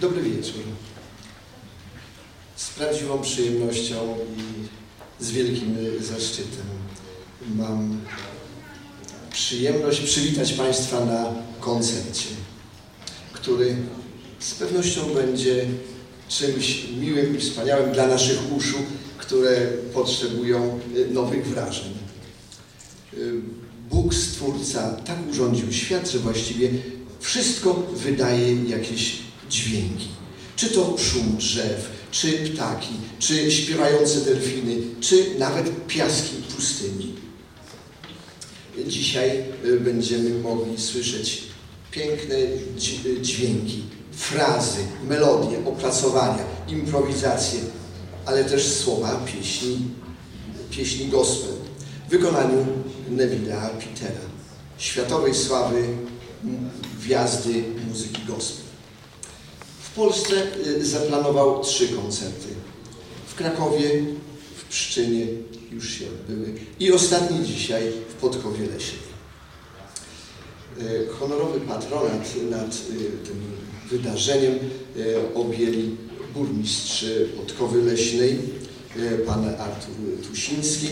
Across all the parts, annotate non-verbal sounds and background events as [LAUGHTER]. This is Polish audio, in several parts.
Dobry wieczór. Z prawdziwą przyjemnością i z wielkim zaszczytem mam przyjemność przywitać Państwa na koncercie, który z pewnością będzie czymś miłym i wspaniałym dla naszych uszu, które potrzebują nowych wrażeń. Bóg Stwórca tak urządził świat, że właściwie wszystko wydaje jakieś dźwięki. Czy to szum drzew, czy ptaki, czy śpiewające delfiny, czy nawet piaski pustyni. Dzisiaj będziemy mogli słyszeć piękne dźwięki, frazy, melodie, opracowania, improwizacje, ale też słowa pieśni, pieśni gospel w wykonaniu Neville'a Petera, światowej sławy gwiazdy muzyki gospel. W Polsce zaplanował trzy koncerty. W Krakowie, w Pszczynie, już się odbyły, i ostatni dzisiaj w Podkowie Leśnej. Honorowy patronat nad tym wydarzeniem objęli burmistrz Podkowy Leśnej, pan Artur Tusiński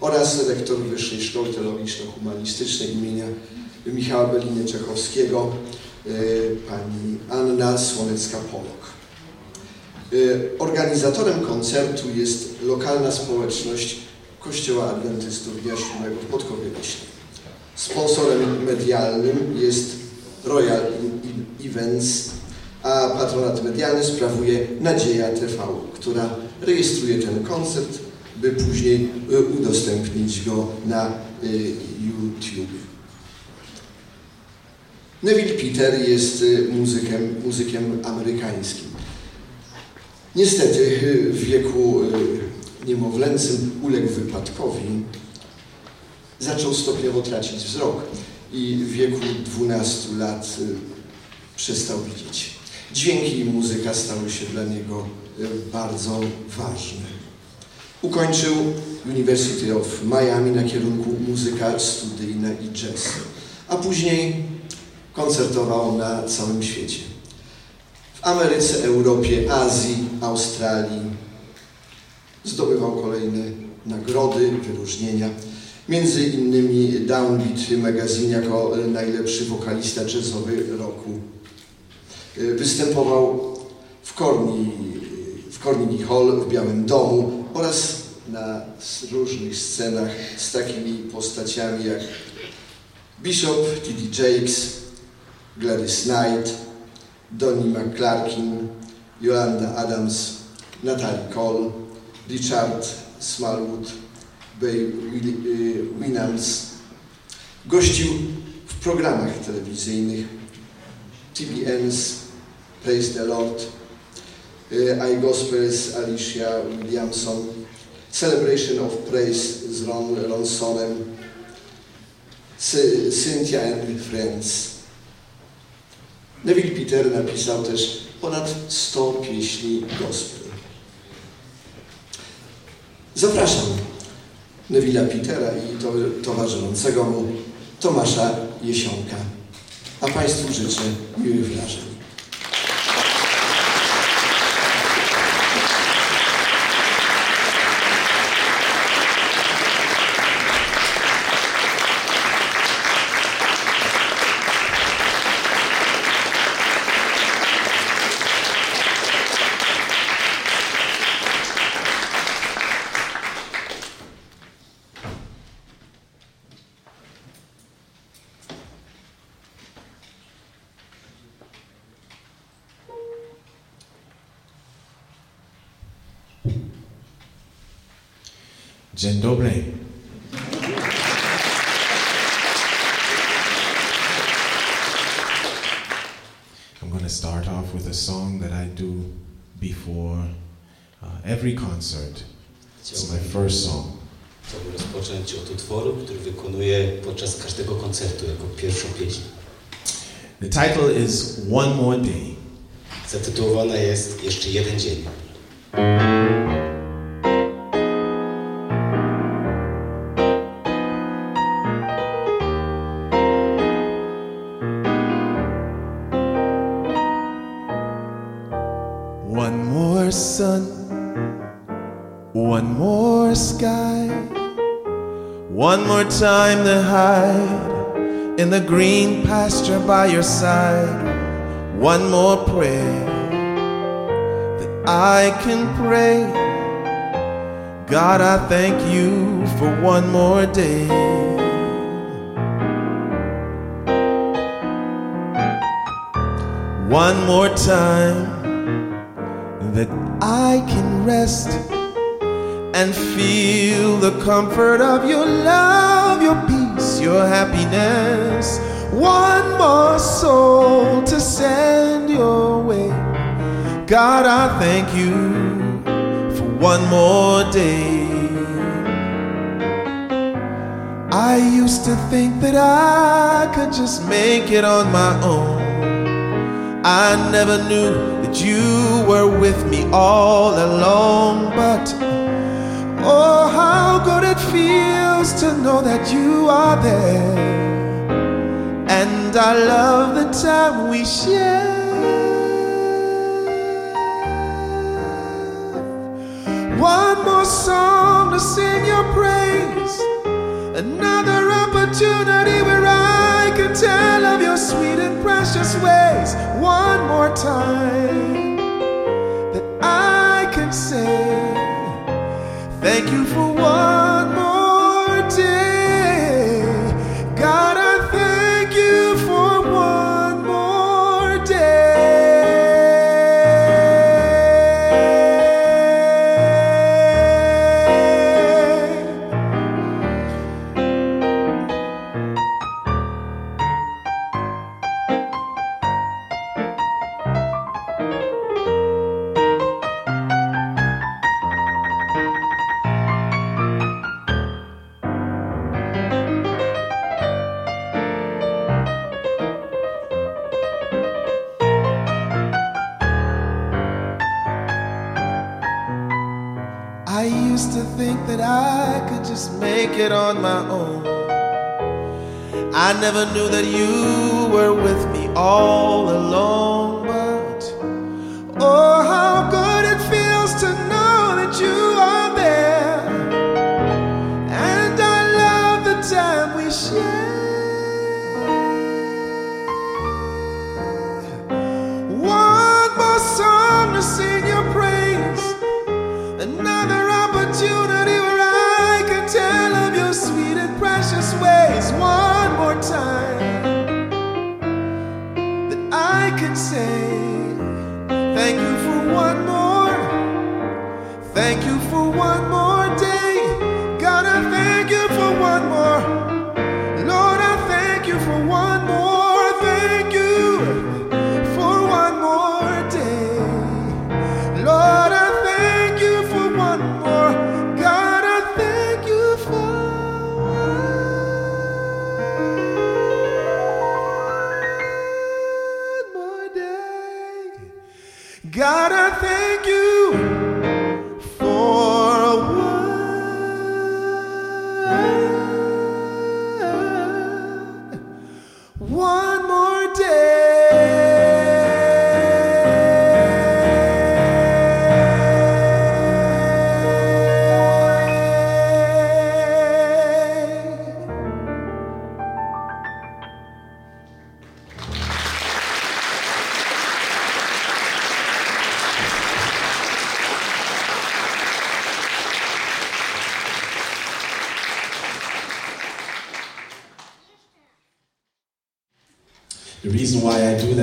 oraz rektor Wyższej Szkoły Teologiczno-Humanistycznej imienia Michała Beliny Czechowskiego, pani Anna Słonecka-Polok. Organizatorem koncertu jest lokalna społeczność Kościoła Adwentystów Dnia Siódmego w Podkowie Leśnej. Sponsorem medialnym jest Royal Events, a patronat medialny sprawuje Nadzieja TV, która rejestruje ten koncert, by później udostępnić go na YouTube. Neville Peter jest muzykiem, muzykiem amerykańskim. Niestety w wieku niemowlęcym uległ wypadkowi. Zaczął stopniowo tracić wzrok i w wieku 12 lat przestał widzieć. Dźwięki i muzyka stały się dla niego bardzo ważne. Ukończył University of Miami na kierunku muzyka studyjna i jazz, a później koncertował na całym świecie. W Ameryce, Europie, Azji, Australii. Zdobywał kolejne nagrody, wyróżnienia. Między innymi Downbeat magazyn jako najlepszy wokalista jazzowy roku. Występował w Corny, w Carnegie Hall w Białym Domu oraz na różnych scenach z takimi postaciami jak Bishop, T.D. Jakes, Gladys Knight, Donnie McClarkin, Yolanda Adams, Natalie Cole, Richard Smallwood, Bay Winans. Gościł w programach telewizyjnych TBN's Praise the Lord, I Gospels Alicia Williamson, Celebration of Praise z Ron Ronsonem, Cynthia and Friends. Neville Peter napisał też ponad 100 pieśni gospel. Zapraszam Neville'a Petera i to, towarzyszącego mu Tomasza Jesionka. A Państwu życzę miłych wrażeń. Dzień dobry. I'm going to start off with a song that I do before uh, every concert. It's my first song. Chciałbym rozpocząć od utworu, który wykonuję podczas każdego koncertu jako pierwszą pieśń. The title is One More Day. Zatytułowana jest Jeszcze jeden dzień. Time to hide in the green pasture by your side, one more prayer that I can pray. God, I thank you for one more day. One more time that I can rest and feel the comfort of your love, your peace, your happiness. One more soul to send your way. God, I thank you for one more day. I used to think that I could just make it on my own. I never knew that you were with me all along, but oh, how good it feels to know that you are there. And I love the time we share. One more song to sing your praise. Another opportunity where I can tell of your sweet and precious ways. One more time thank you for what.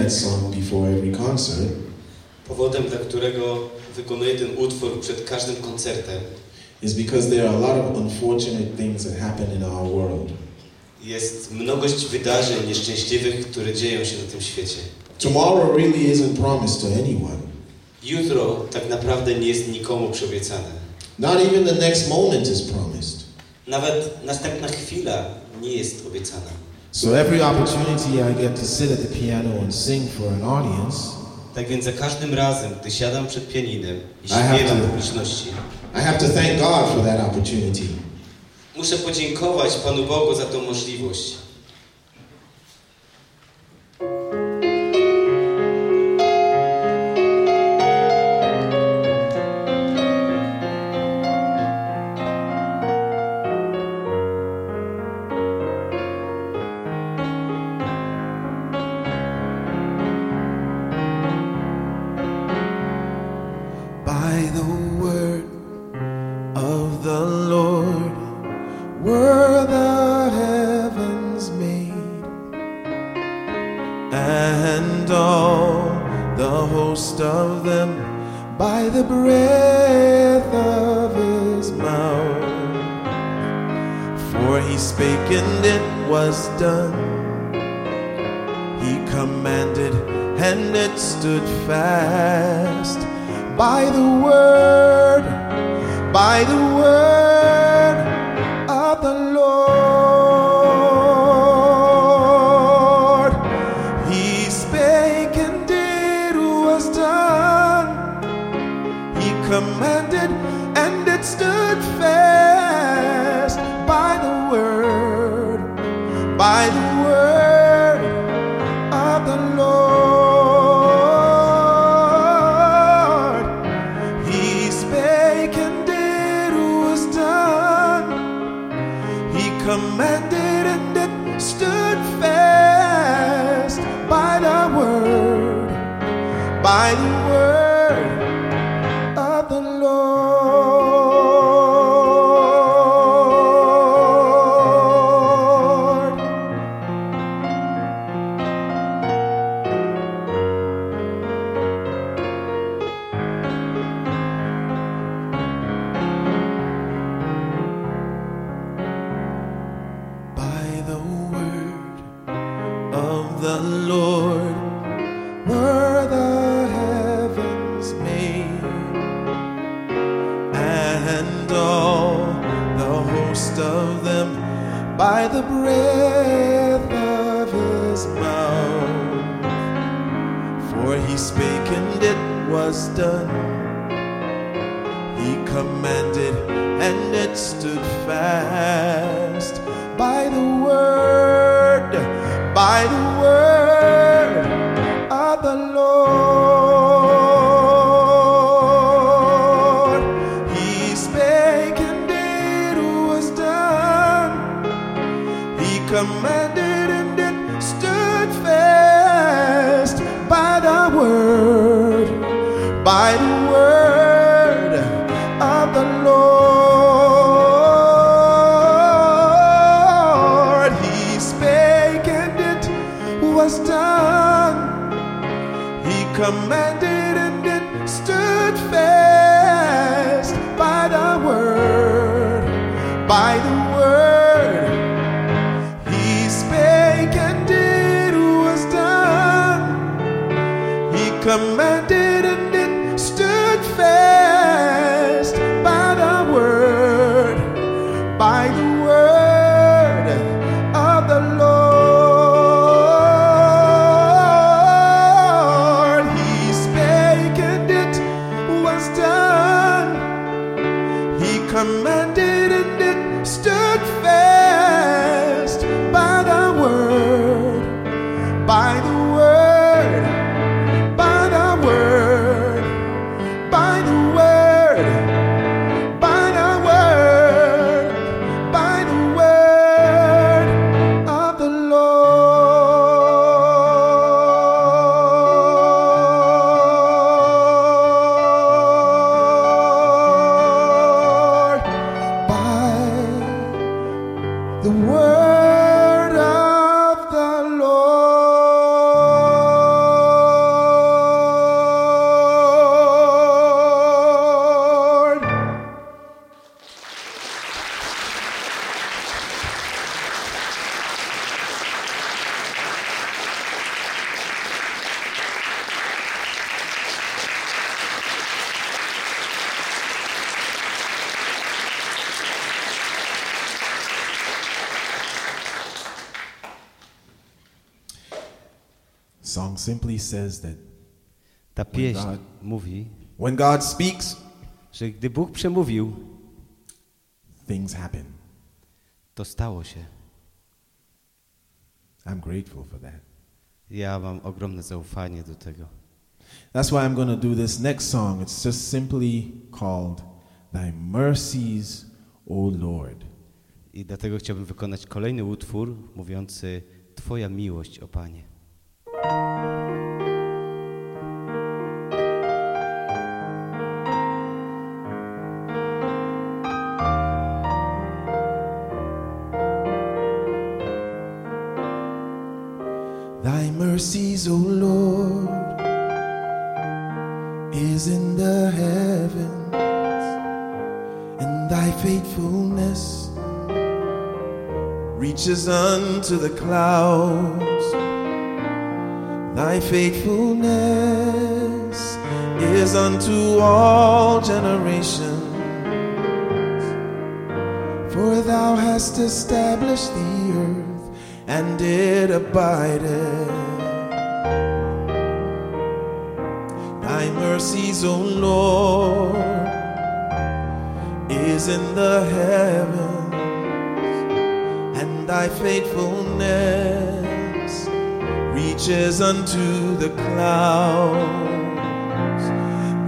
That song before every concert Powodem, dla którego wykonuję ten utwór przed każdym koncertem, is because there are a lot of unfortunate things that happen in our world. jest mnogość wydarzeń nieszczęśliwych, które dzieją się na tym świecie. Tomorrow really isn't promised to anyone. Jutro tak naprawdę nie jest nikomu przyobiecane. Not even the next moment is promised. Nawet następna chwila nie jest obiecana. So every opportunity I get to sit at the piano and sing for an audience, Tak więc za każdym razem, gdy siadam przed pianinem i śpiewam to- publiczności, I have to thank God for that opportunity. muszę podziękować Panu Bogu za tą możliwość. says that Ta pieśń when God, mówi, when God speaks, że gdy Bóg przemówił, things happen. to stało się. I'm grateful for that. Ja mam ogromne zaufanie do tego. That's why I'm going to do this next song. It's just simply called Thy Mercies, O Lord. I dlatego chciałbym wykonać kolejny utwór mówiący Twoja miłość, o Panie. O Lord, is in the heavens, and thy faithfulness reaches unto the clouds. Thy faithfulness is unto all generations. For thou hast established the earth, and it abideth. Mercies, O Lord, is in the heavens, and thy faithfulness reaches unto the clouds.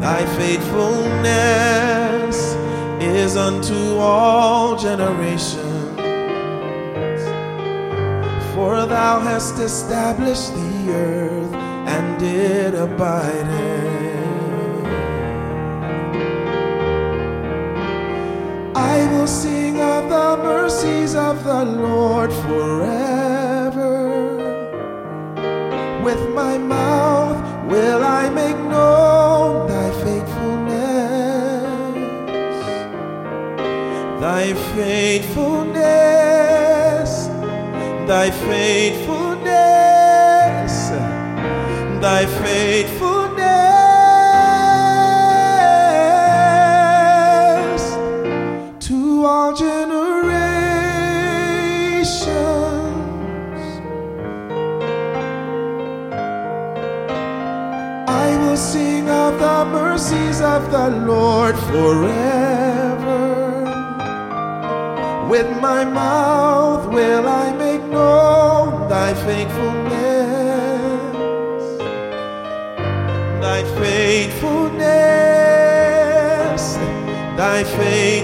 Thy faithfulness is unto all generations. For thou hast established the earth, and it abideth. I will sing of the mercies of the Lord forever. With my mouth will I make known thy faithfulness. Thy faithfulness, thy faithfulness, of the Lord forever. With my mouth will I make known thy faithfulness, thy faithfulness, thy faithfulness,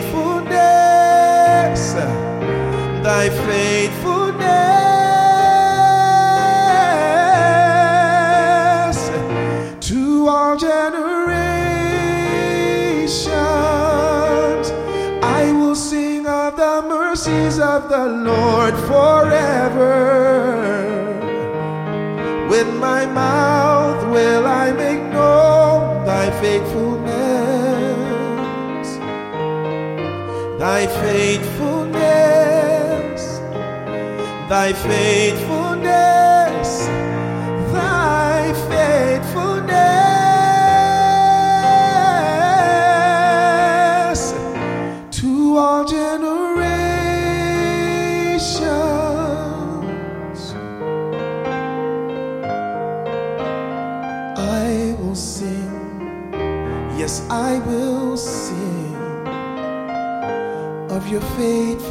Lord forever. With my mouth will I make known thy faithfulness, thy faithfulness, thy faithfulness, your faithfulness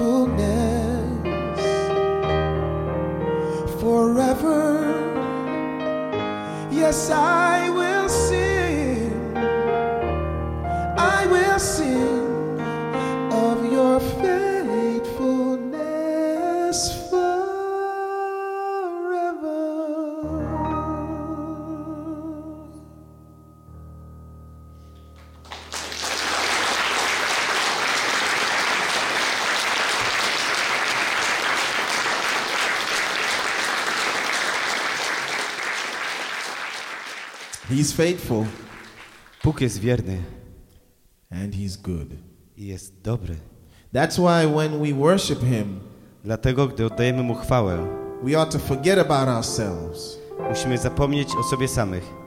He's faithful Bóg jest wierny and he's good. i jest dobry. That's why when we worship him, Dlatego, gdy oddajemy Mu chwałę, we ought to forget about ourselves musimy zapomnieć o sobie samych.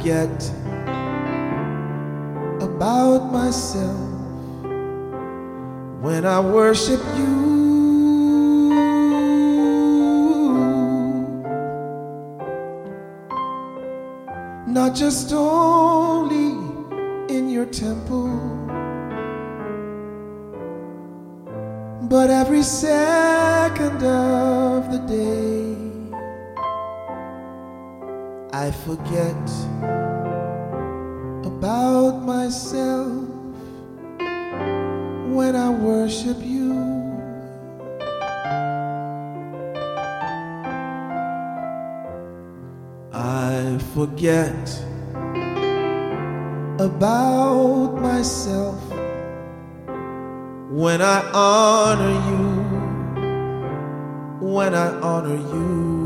Forget about myself when I worship you. not just only in your temple, but every second of the day. I forget about myself when I worship you. I forget about myself when I honor you, when I honor you.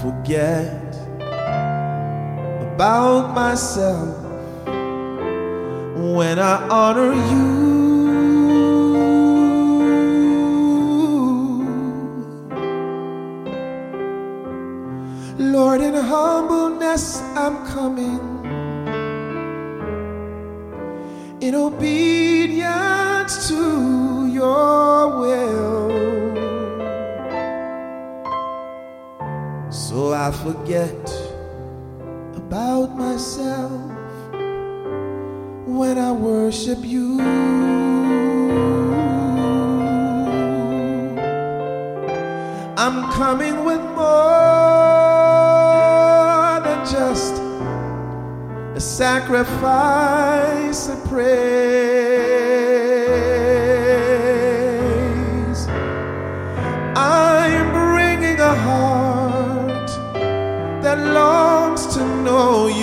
forget about myself when I honor you. Lord, in humbleness I'm coming. In obedience to your will. so I forget about myself when I worship you. I'm coming with more than just a sacrifice a praise. know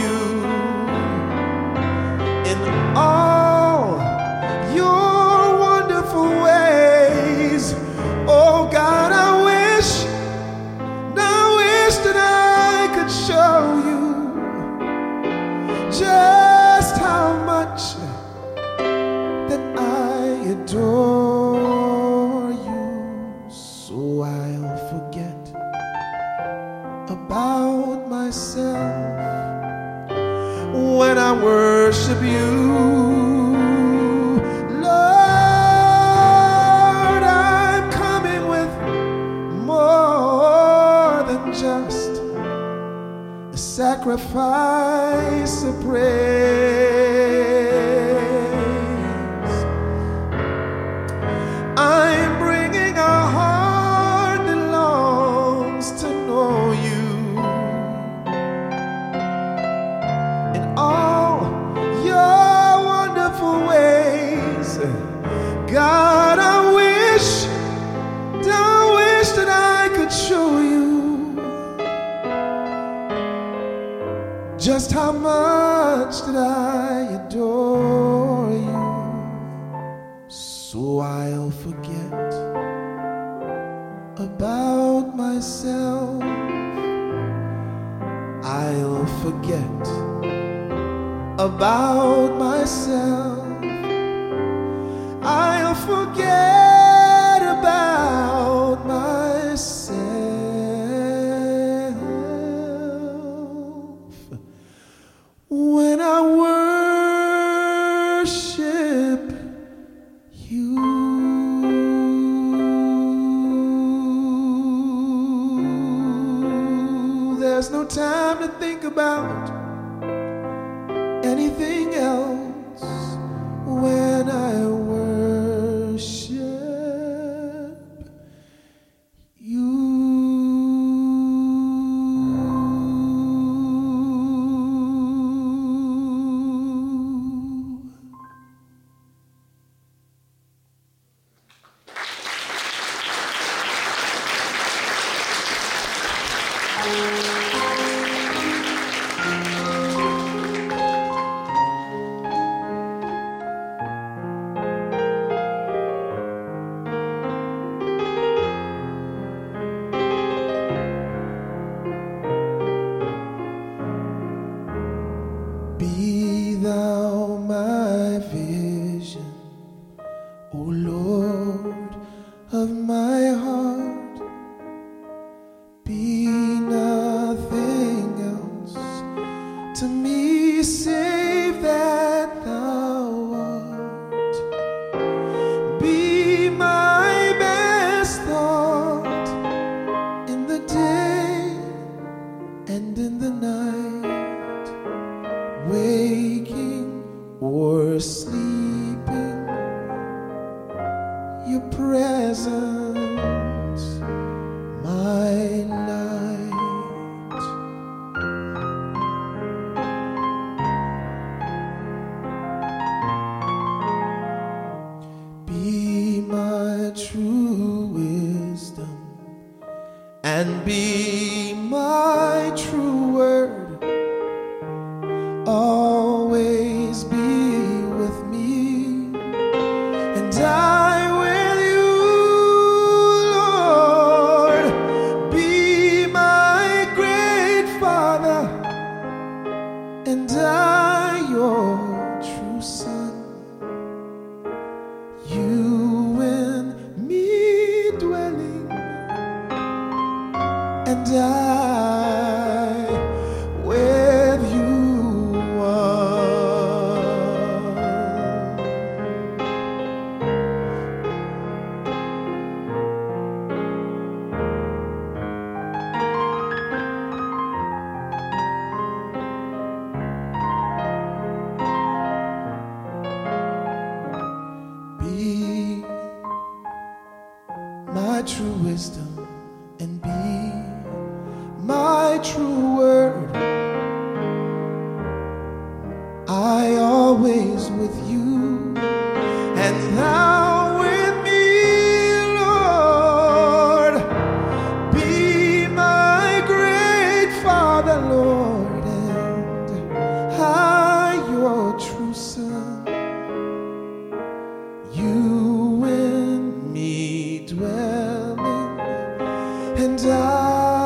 and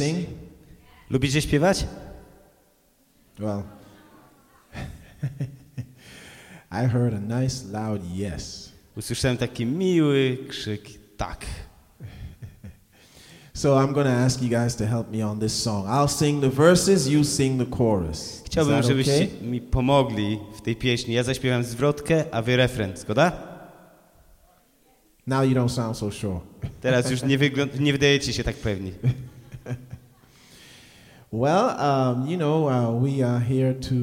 sing? Lubicie śpiewać? Well, [LAUGHS] I heard a nice loud yes. Usłyszałem taki miły krzyk tak. [LAUGHS] So I'm going to ask you guys to help me on this song. I'll sing the verses, you sing the chorus. Chciałbym, żebyście okay? mi pomogli w tej pieśni. Ja zaśpiewam zwrotkę, a wy refren, zgoda? Now you don't sound so sure. Teraz już nie, [LAUGHS] nie wydajecie się tak pewni. Well, um, you know, uh, we are here to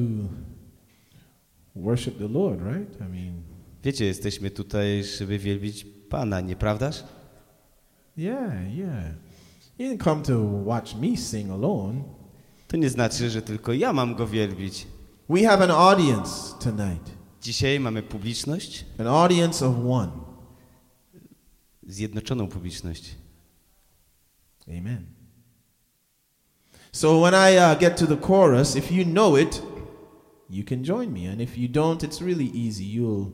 worship the Lord, right? I mean, Wiecie, jesteśmy tutaj, żeby wielbić Pana, nieprawdaż? yeah, yeah. You didn't come to watch me sing alone. To nie znaczy, że tylko ja mam Go wielbić. We have an audience tonight, Dzisiaj mamy publiczność, an audience of one. zjednoczoną publiczność. Amen. So when I uh, get to the chorus, if you know it, you can join me. And if you don't, it's really easy. You'll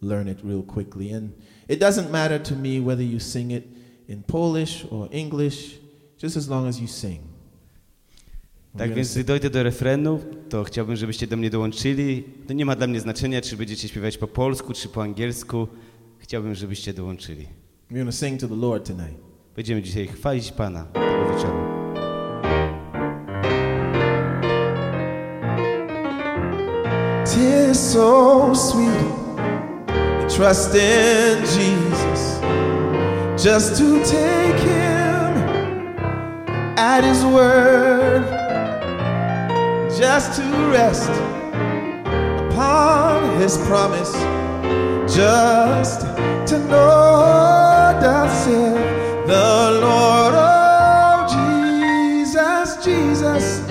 learn it real quickly. And it doesn't matter to me whether you sing it in Polish or English, just as long as you sing. Tak gonna więc, gdy dojdę do refrenu, to chciałbym, żebyście do mnie dołączyli. To nie ma dla mnie znaczenia, czy będziecie śpiewać po polsku, czy po angielsku. Chciałbym, żebyście dołączyli. We're going to sing to the Lord tonight. Będziemy dzisiaj chwalić Pana tego wieczoru. Tis so sweet. Trust in Jesus, just to take Him at His word, just to rest upon His promise, just to know that said the Lord of Jesus, Jesus,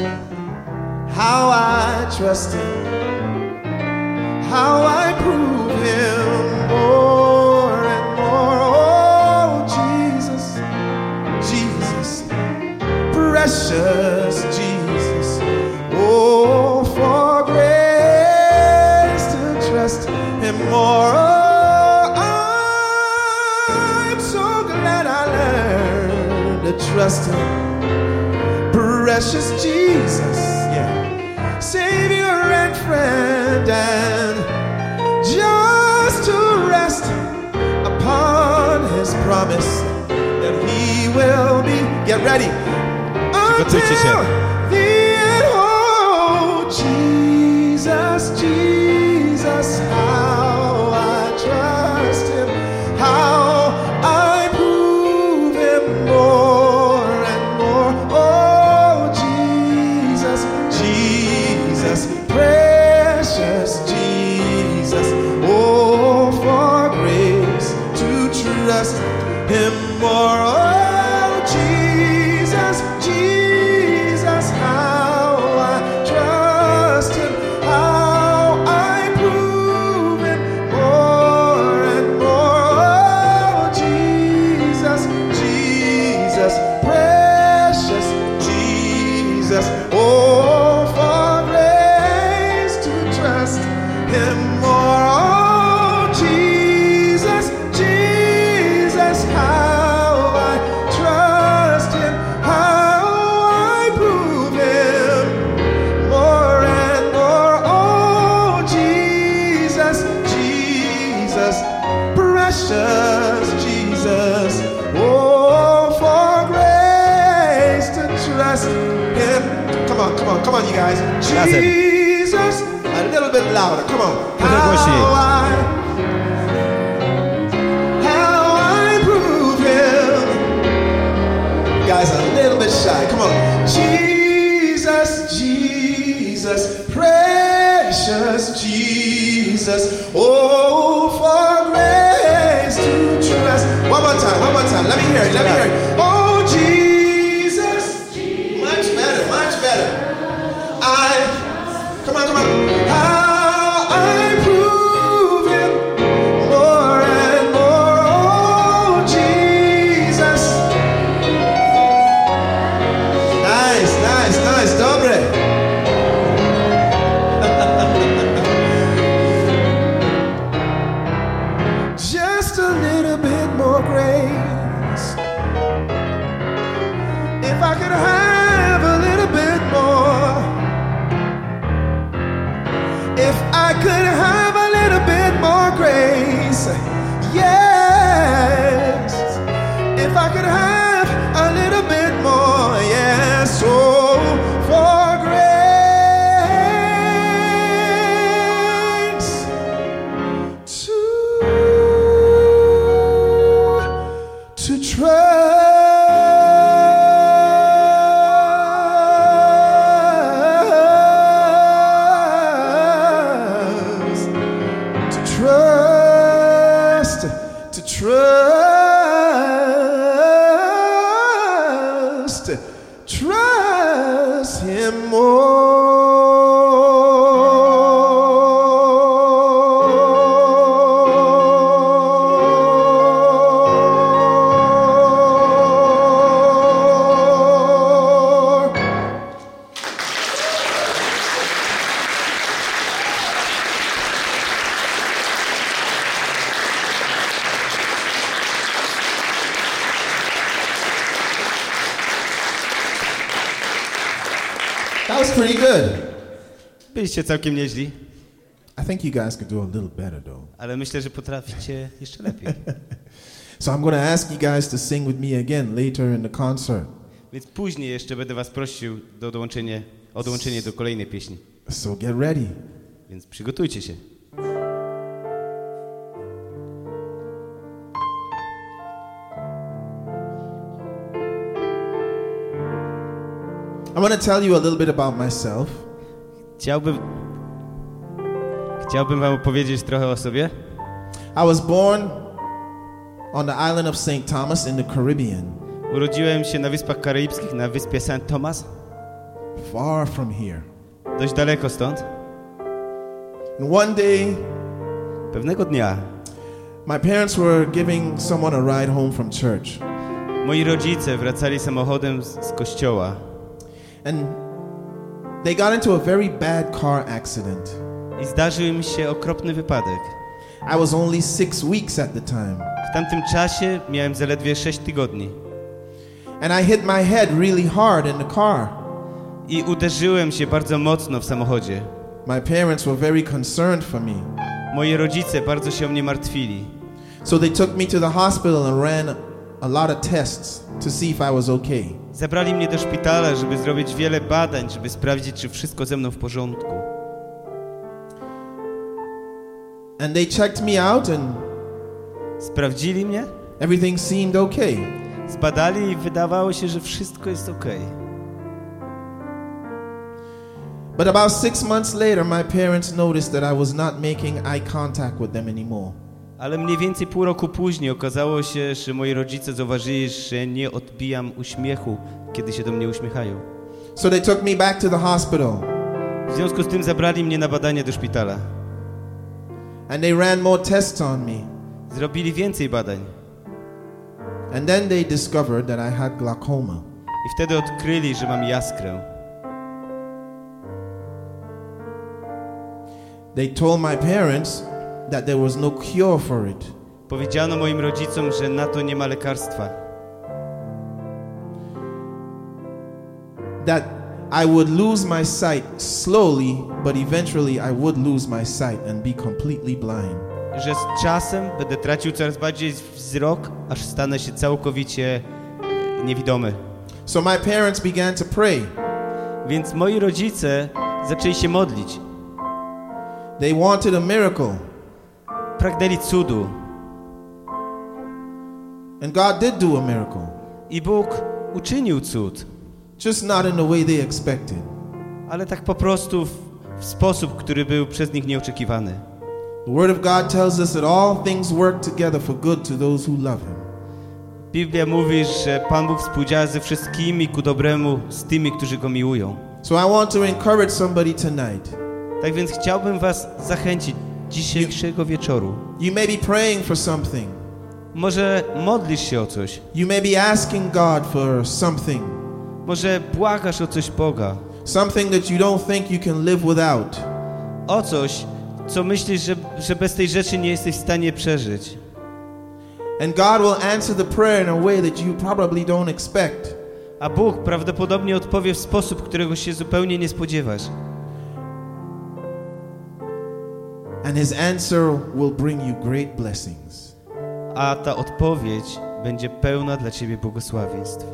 how I trust Him how I prove I could have a little bit more, yeah. Oh. So Byliście całkiem nieźli, I think you guys could do a little better though. ale myślę, że potraficie jeszcze lepiej. [LAUGHS] So I'm going to ask you guys to sing with me again later in the concert. Więc później jeszcze będę was prosił do dołączenia, o dołączenie do kolejnej pieśni. So get ready. Więc przygotujcie się. I want to tell you a little bit about myself. Chciałbym... Chciałbym wam opowiedzieć trochę o sobie. I was born on the island of St. Thomas in the Caribbean, Urodziłem się na Wyspach Karaibskich, na wyspie St. Thomas, far from here. dość daleko stąd. And one day, Pewnego dnia my parents were giving someone a ride home from church. moi rodzice wracali samochodem z, z kościoła And they got into a very bad car accident. i zdarzył im się okropny wypadek. I was only six weeks at the time. W tamtym czasie miałem zaledwie 6 tygodni And I hit my head really hard in the car. i uderzyłem się bardzo mocno w samochodzie. My parents were very concerned for me. Moi rodzice bardzo się o mnie martwili. So they took me to the hospital and ran a lot of tests to see if I was okay. Zabrali mnie do szpitala, żeby zrobić wiele badań, żeby sprawdzić, czy wszystko ze mną w porządku. And they checked me out and Sprawdzili mnie, everything seemed okay. zbadali i wydawało się, że wszystko jest ok. But about six months later, my parents noticed that I was not making eye contact with them anymore. Ale mniej więcej pół roku później okazało się, że moi rodzice zauważyli, że nie odbijam uśmiechu, kiedy się do mnie uśmiechają. So they took me back to the hospital W związku z tym zabrali mnie na badanie do szpitala. and they ran more tests on me. Zrobili więcej badań And then they discovered that I had glaucoma. i wtedy odkryli, że mam jaskrę. They told my parents that there was no cure for it. Powiedziano moim rodzicom, że na to nie ma lekarstwa. That I would lose my sight slowly, but eventually I would lose my sight and be completely blind. Że z czasem będę tracił coraz bardziej wzrok, aż stanę się całkowicie e, niewidomy. So my parents began to pray. Więc moi rodzice zaczęli się modlić. They wanted a miracle. Pragnęli cudu. And God did do a miracle, I Bóg uczynił cud, just not in the way they expected. ale tak po prostu w, w sposób, który był przez nich nieoczekiwany. The Word of God tells us that all things work together for good to those who love Him. Biblia mówi, że Pan Bóg współdziała ze wszystkimi ku dobremu z tymi, którzy Go miłują. So I want to encourage somebody tonight. Tak więc chciałbym Was zachęcić dzisiejszego wieczoru. You may be praying for something. Może modlisz się o coś, You may be asking God for something, może błagasz o coś Boga, something that you don't think you can live without. o coś, co myślisz, że, że bez tej rzeczy nie jesteś w stanie przeżyć. And God will answer the prayer in a way that you probably don't expect. A Bóg prawdopodobnie odpowie w sposób, którego się zupełnie nie spodziewasz. And His answer will bring you great blessings. A ta odpowiedź będzie pełna dla ciebie błogosławieństw.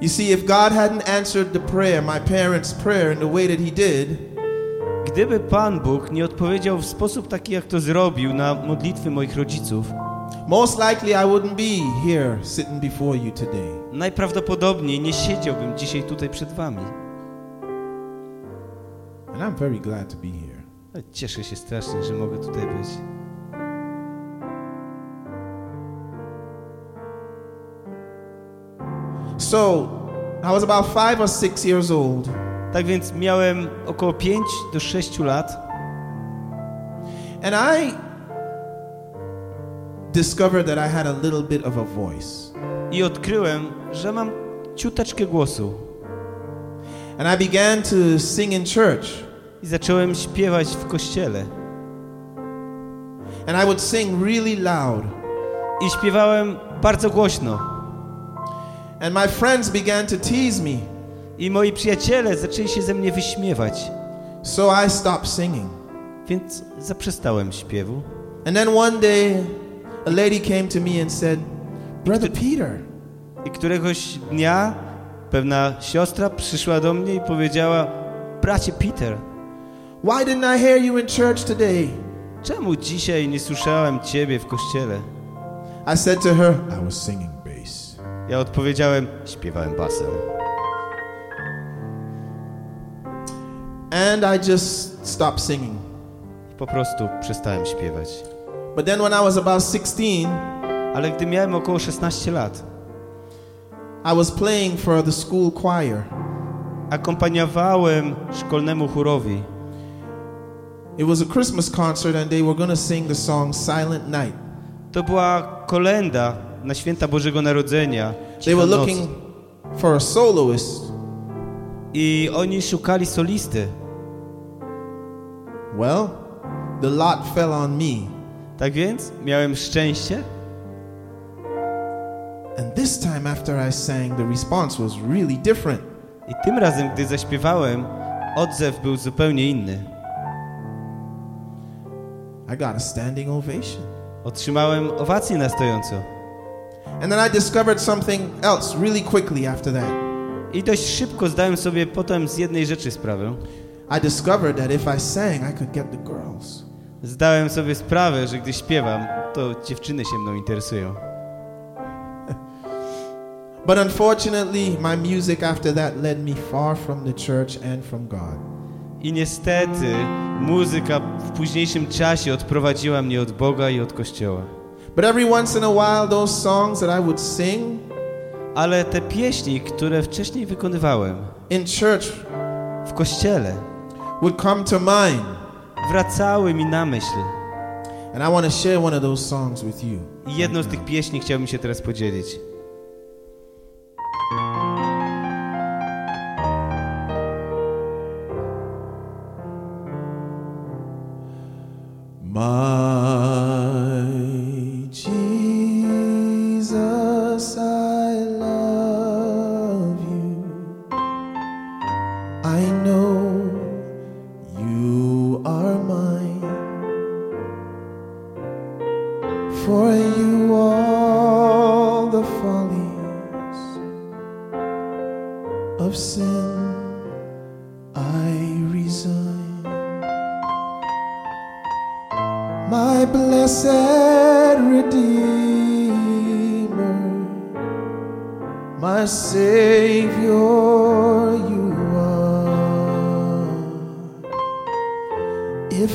You see, if God hadn't answered the prayer, my parents' prayer, in the way that He did, Gdyby Pan Bóg nie odpowiedział w sposób taki, jak to zrobił na modlitwy moich rodziców, most likely I wouldn't be here sitting before you today. najprawdopodobniej nie siedziałbym dzisiaj tutaj przed wami. And I'm very glad to be here. Ale Cieszę się strasznie, że mogę tutaj być. So, I was about five or six years old, Tak więc miałem około 5 do 6 lat and I discovered that I had a little bit of a voice. i odkryłem, że mam ciuteczkę głosu. And I began to sing in church. I zacząłem śpiewać w kościele. And I would sing really loud. I śpiewałem bardzo głośno. And my friends began to tease me. I moi przyjaciele zaczęli się ze mnie wyśmiewać. So I stopped singing. Więc zaprzestałem śpiewu. And then one day, a lady came to me and said, Brother Peter, I któregoś dnia pewna siostra przyszła do mnie i powiedziała: Bracie Peter, why didn't I hear you in church today? czemu dzisiaj nie słyszałem ciebie w kościele? I said to her, I was singing bass. Ja odpowiedziałem: Śpiewałem basem. And I just stopped singing. Po prostu przestałem śpiewać. But then when I was about 16, Ale gdy miałem około 16 lat, I was playing for the school choir. akompaniowałem szkolnemu chórowi. It was a Christmas concert and they were going to sing the song Silent Night. To była kolenda na święta Bożego Narodzenia. They were looking for a soloist. I oni szukali solisty. Well, the lot fell on me. Tak więc miałem szczęście And this time after I sang, the response was really different. i tym razem, gdy zaśpiewałem, odzew był zupełnie inny. I got a standing ovation. Otrzymałem owację na stojąco. And then I discovered something else really quickly after that. I dość szybko zdałem sobie potem z jednej rzeczy sprawę. I discovered that if I sang, I could get the girls. Zdałem sobie sprawę, że gdy śpiewam, to dziewczyny się mną interesują. But unfortunately, my music after that led me far from the church and from God. I niestety muzyka w późniejszym czasie odprowadziła mnie od Boga i od Kościoła. But every once in a while, those songs that I would sing Ale te pieśni, które wcześniej wykonywałem in church w Kościele, would come to mind. wracały mi na myśl. And I want to share one of those songs with you. I jedną z tych pieśni chciałbym się teraz podzielić. My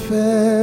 If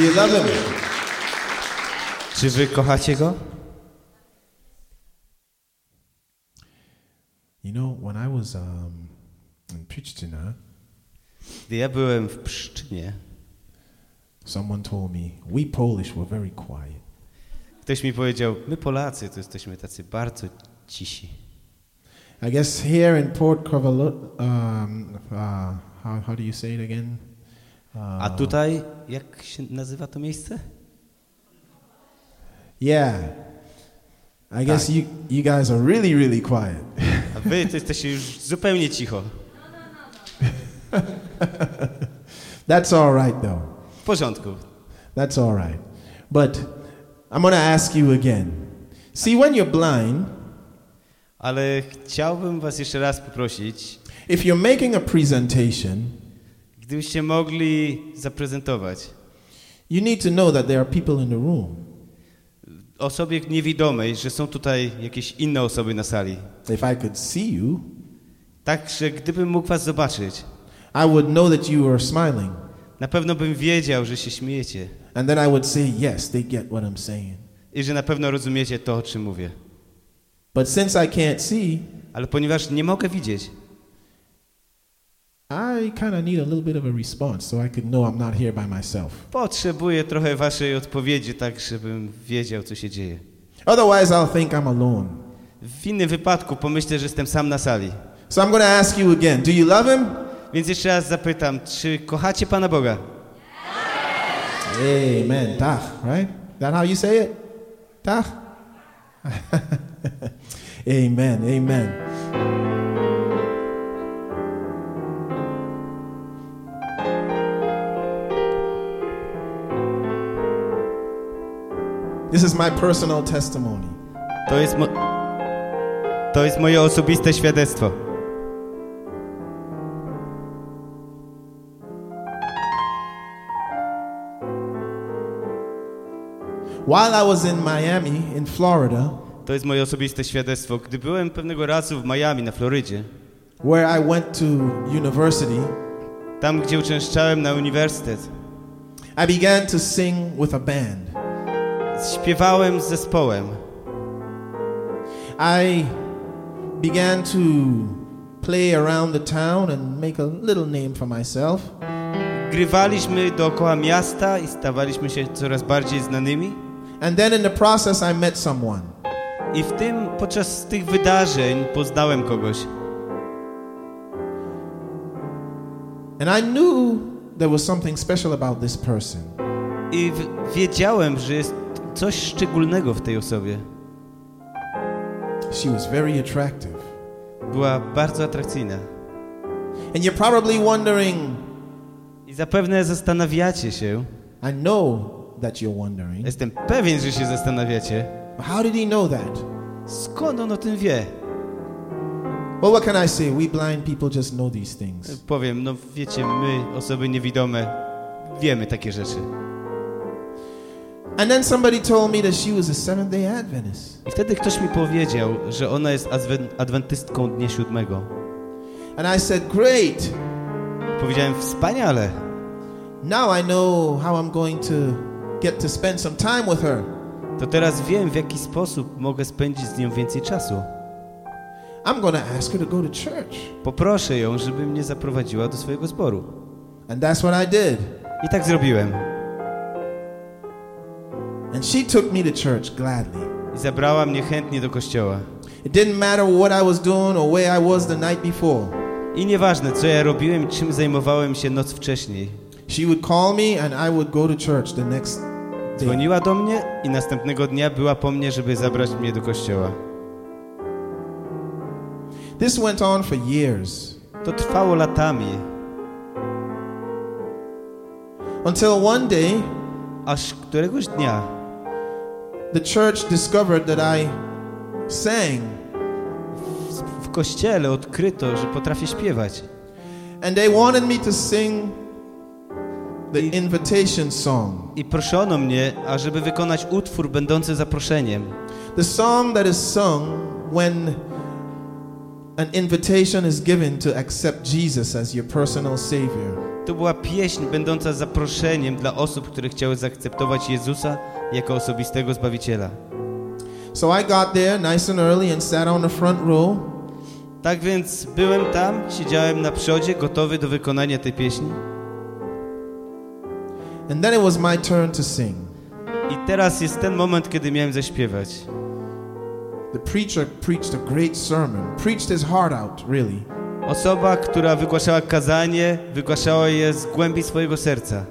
you love him? Czy wy kochacie go? You know, when I was um, in Prichtina, Gdy ja byłem w Pszczynie, someone told me we Polish were very quiet. ktoś mi powiedział, my Polacy to jesteśmy tacy bardzo cisi. I guess here in Port Covelo, um, uh, how, how do you say it again? A tutaj, jak się nazywa to miejsce? Yeah. I guess you, you guys are really, really quiet. A wy to jesteście już zupełnie cicho. [LAUGHS] That's all right, though. W porządku. That's all right. But I'm to ask you again. See, when you're blind, Ale chciałbym was jeszcze raz poprosić, if you're making a presentation, gdybyście mogli zaprezentować you need to know that there are people in the room. osobie niewidomej, że są tutaj jakieś inne osoby na sali. If I could see you, Tak, że gdybym mógł was zobaczyć, I would know that you are smiling. na pewno bym wiedział, że się śmiejecie And then I would say, yes, they get what I'm saying. i że na pewno rozumiecie to, o czym mówię. But since I can't see, Ale ponieważ nie mogę widzieć, I kind of need a little bit of a response so I could know I'm not here by myself. Potrzebuję trochę waszej odpowiedzi, tak żebym wiedział, co się dzieje. Otherwise, I'll think I'm alone. W innym wypadku pomyślę, że jestem sam na sali. So I'm going to ask you again Do you love Him? Więc jeszcze raz zapytam, czy kochacie Pana Boga? Amen. Tach, right? That how you say it? Tach? [LAUGHS] amen. Amen. This is my personal testimony. To jest, mo- to jest moje osobiste świadectwo. While I was in Miami, in Florida, To jest moje osobiste świadectwo. Gdy byłem pewnego razu w Miami, na Florydzie, where I went to university, tam gdzie uczęszczałem na uniwersytet, I began to sing with a band. Śpiewałem z zespołem. I began to play around the town and make a little name for myself. Grywaliśmy dookoła miasta i stawaliśmy się coraz bardziej znanymi. And then in the process, I met someone. I w tym, podczas tych wydarzeń poznałem kogoś. And I knew there was something special about this person. I wiedziałem, że jest coś szczególnego w tej osobie. She was very attractive. Była bardzo atrakcyjna. And you're probably wondering, I zapewne zastanawiacie się, I know that you're wondering, jestem pewien, że się zastanawiacie, how did he know that? skąd on o tym wie? Well, what can I say? We blind people just know these things. Powiem, no wiecie, my, osoby niewidome, wiemy takie rzeczy. And then somebody told me that she was a Seventh day Adventist. I wtedy ktoś mi powiedział, że ona jest adwen- adwentystką dnia siódmego. And I said, Great. Powiedziałem, wspaniale. Now I know how I'm going to get to spend some time with her. To teraz wiem, w jaki sposób mogę spędzić z nią więcej czasu. I'm to ask her to go to church. Poproszę ją, żeby mnie zaprowadziła do swojego zboru. And that's what I did. I tak zrobiłem. And she took me to church gladly. I zabrała mnie chętnie do kościoła. It didn't matter what I was doing or where I was the night before. I nieważne, co ja robiłem czym zajmowałem się noc wcześniej. She would call me and I would go to church the next day. Dzwoniła do mnie i następnego dnia była po mnie, żeby zabrać mnie do kościoła. This went on for years To trwało latami, until one day aż któregoś dnia the church discovered that I sang w, w kościele odkryto, że potrafię śpiewać. and they wanted me to sing the invitation song. I proszono mnie, ażeby wykonać utwór będący zaproszeniem. The song that is sung when an invitation is given to accept Jesus as your personal Savior. To była pieśń będąca zaproszeniem dla osób, które chciały zaakceptować Jezusa jako osobistego Zbawiciela. So I got there nice and early and sat on the front row. Tak więc byłem tam, siedziałem na przodzie, gotowy do wykonania tej pieśni. And then it was my turn to sing. I teraz jest ten moment, kiedy miałem zaśpiewać. The preacher preached a great sermon, preached his heart out, really. Osoba, która wygłaszała kazanie, wygłaszała je z głębi swojego serca.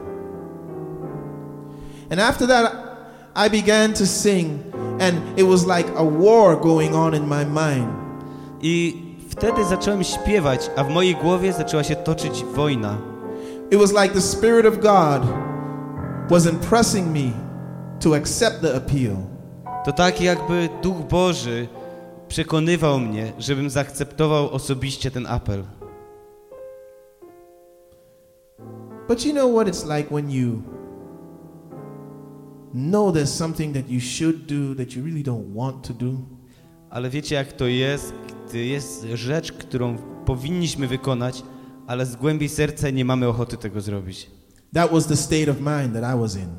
And after that, I began to sing, and it was like a war going on in my mind. I wtedy zacząłem śpiewać, a w mojej głowie zaczęła się toczyć wojna. It was like the Spirit of God was impressing me to accept the appeal. To tak jakby Duch Boży przekonywał mnie, żebym zaakceptował osobiście ten apel. But you know what it's like when you know there's something that you should do that you really don't want to do? Ale wiecie jak to jest, gdy jest rzecz, którą powinniśmy wykonać, ale z głębi serca nie mamy ochoty tego zrobić. That was the state of mind that I was in.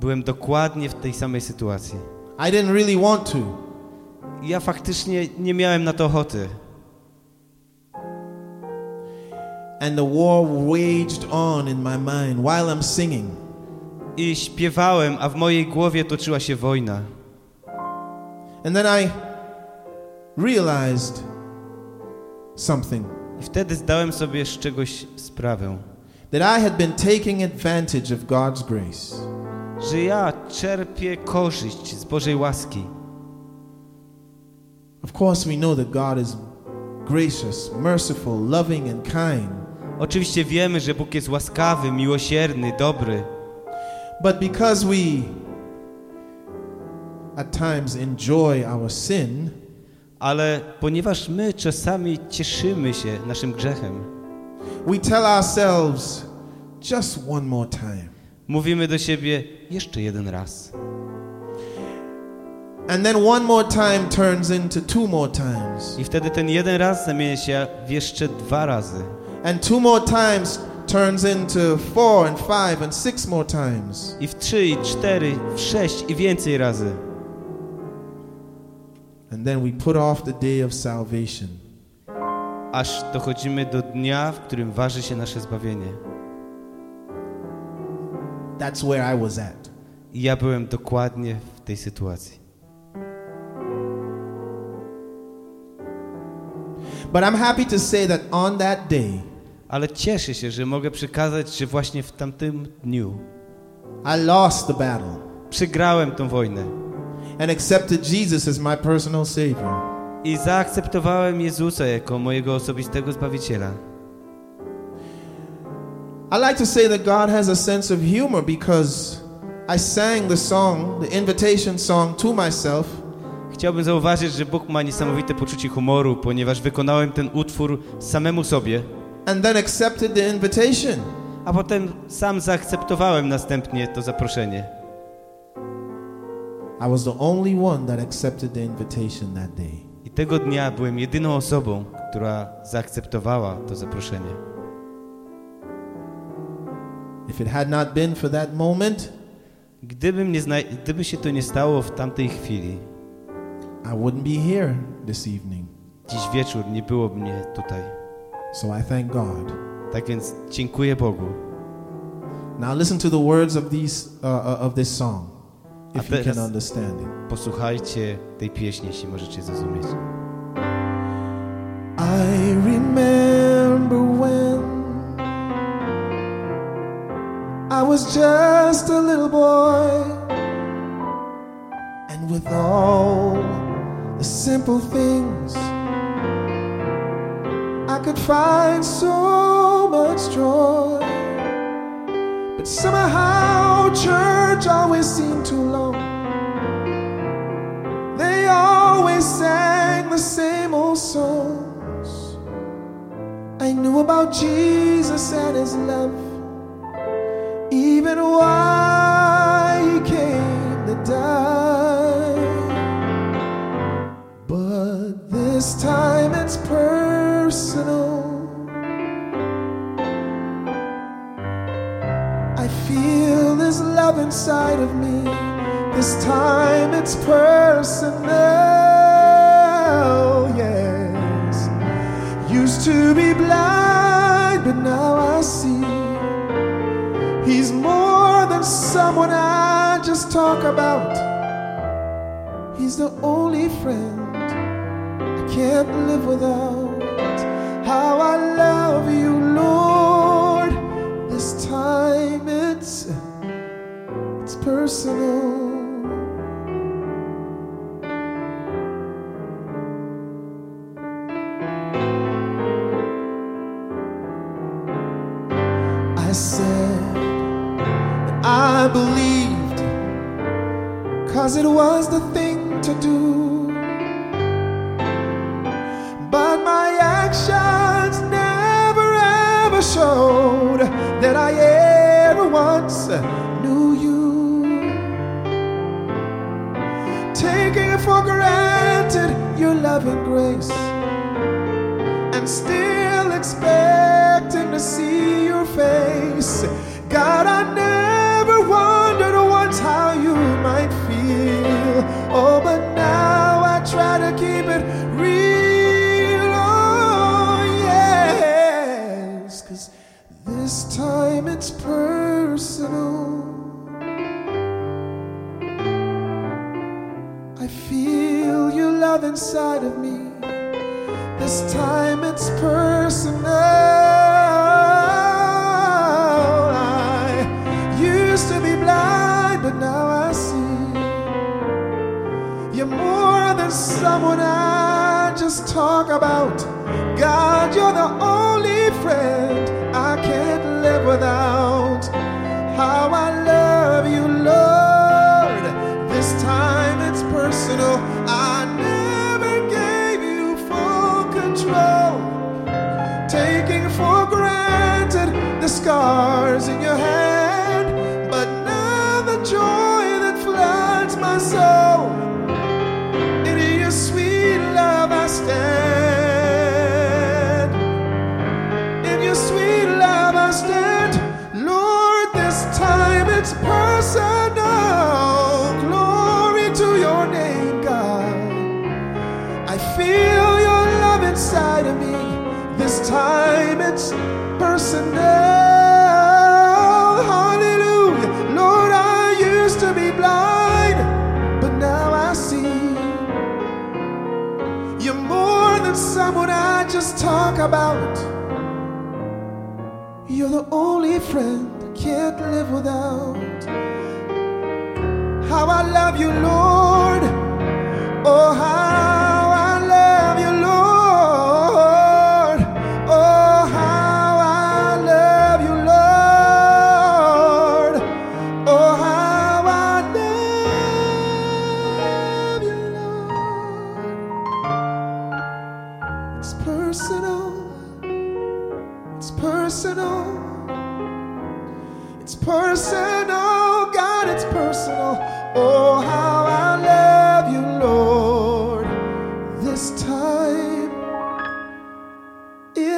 Byłem dokładnie w tej samej sytuacji. I didn't really want to. Ja faktycznie nie miałem na to ochoty. and the war waged on in my mind while I'm singing. I śpiewałem, a w mojej głowie toczyła się wojna. And then I realized something I wtedy zdałem sobie z czegoś sprawę, that I had been taking advantage of God's grace. że ja czerpię korzyść z Bożej łaski. Of course, we know that God is gracious, merciful, loving, and kind. Oczywiście wiemy, że Bóg jest łaskawy, miłosierny, dobry, But because we at times enjoy our sin, ale ponieważ my czasami cieszymy się naszym grzechem, we tell ourselves just one more time. mówimy do siebie jeszcze jeden raz. And then one more time turns into two more times. I wtedy ten jeden raz zamienia się w jeszcze dwa razy. And two more times turns into four and five and six more times. I w trzy, i cztery, w sześć i więcej razy. And then we put off the day of salvation. Aż dochodzimy do dnia, w którym waży się nasze zbawienie. That's where I was at. I ja byłem dokładnie w tej sytuacji. But I'm happy to say that on that day, Ale cieszę się, że mogę przekazać, że właśnie w tamtym dniu I lost the battle przegrałem tą wojnę and accepted Jesus as my personal Savior. i zaakceptowałem Jezusa jako mojego osobistego Zbawiciela. I like to say that God has a sense of humor because I sang the song, the invitation song, to myself, Chciałbym zauważyć, że Bóg ma niesamowite poczucie humoru, ponieważ wykonałem ten utwór samemu sobie, and then accepted the invitation. a potem sam zaakceptowałem następnie to zaproszenie. I was the only one that accepted the invitation that day. I tego dnia byłem jedyną osobą, która zaakceptowała to zaproszenie. If it had not been for that moment, Gdybym nie. Gdyby się to nie stało w tamtej chwili, I wouldn't be here this evening. dziś wieczór nie byłoby mnie tutaj. So I thank God. Tak więc dziękuję Bogu. Now listen to the words of these uh, uh, of this song, if you can understand it. Posłuchajcie tej pieśni, jeśli możecie zrozumieć. I remember when I was just a little boy, and with all the simple things, I could find so much joy. But somehow, church always seemed too long. They always sang the same old songs. I knew about Jesus and his love, even why he came to die. This time it's personal. I feel this love inside of me. This time it's personal, yes. Used to be blind, but now I see. He's more than someone I just talk about. He's the only friend can't live without. How I love you, Lord. This time it's it's personal. I said that I believed, cause it was the thing to do. Once knew you. Taking for granted, your loving grace, and still expecting to see your face. God, I without. How I love you, Lord.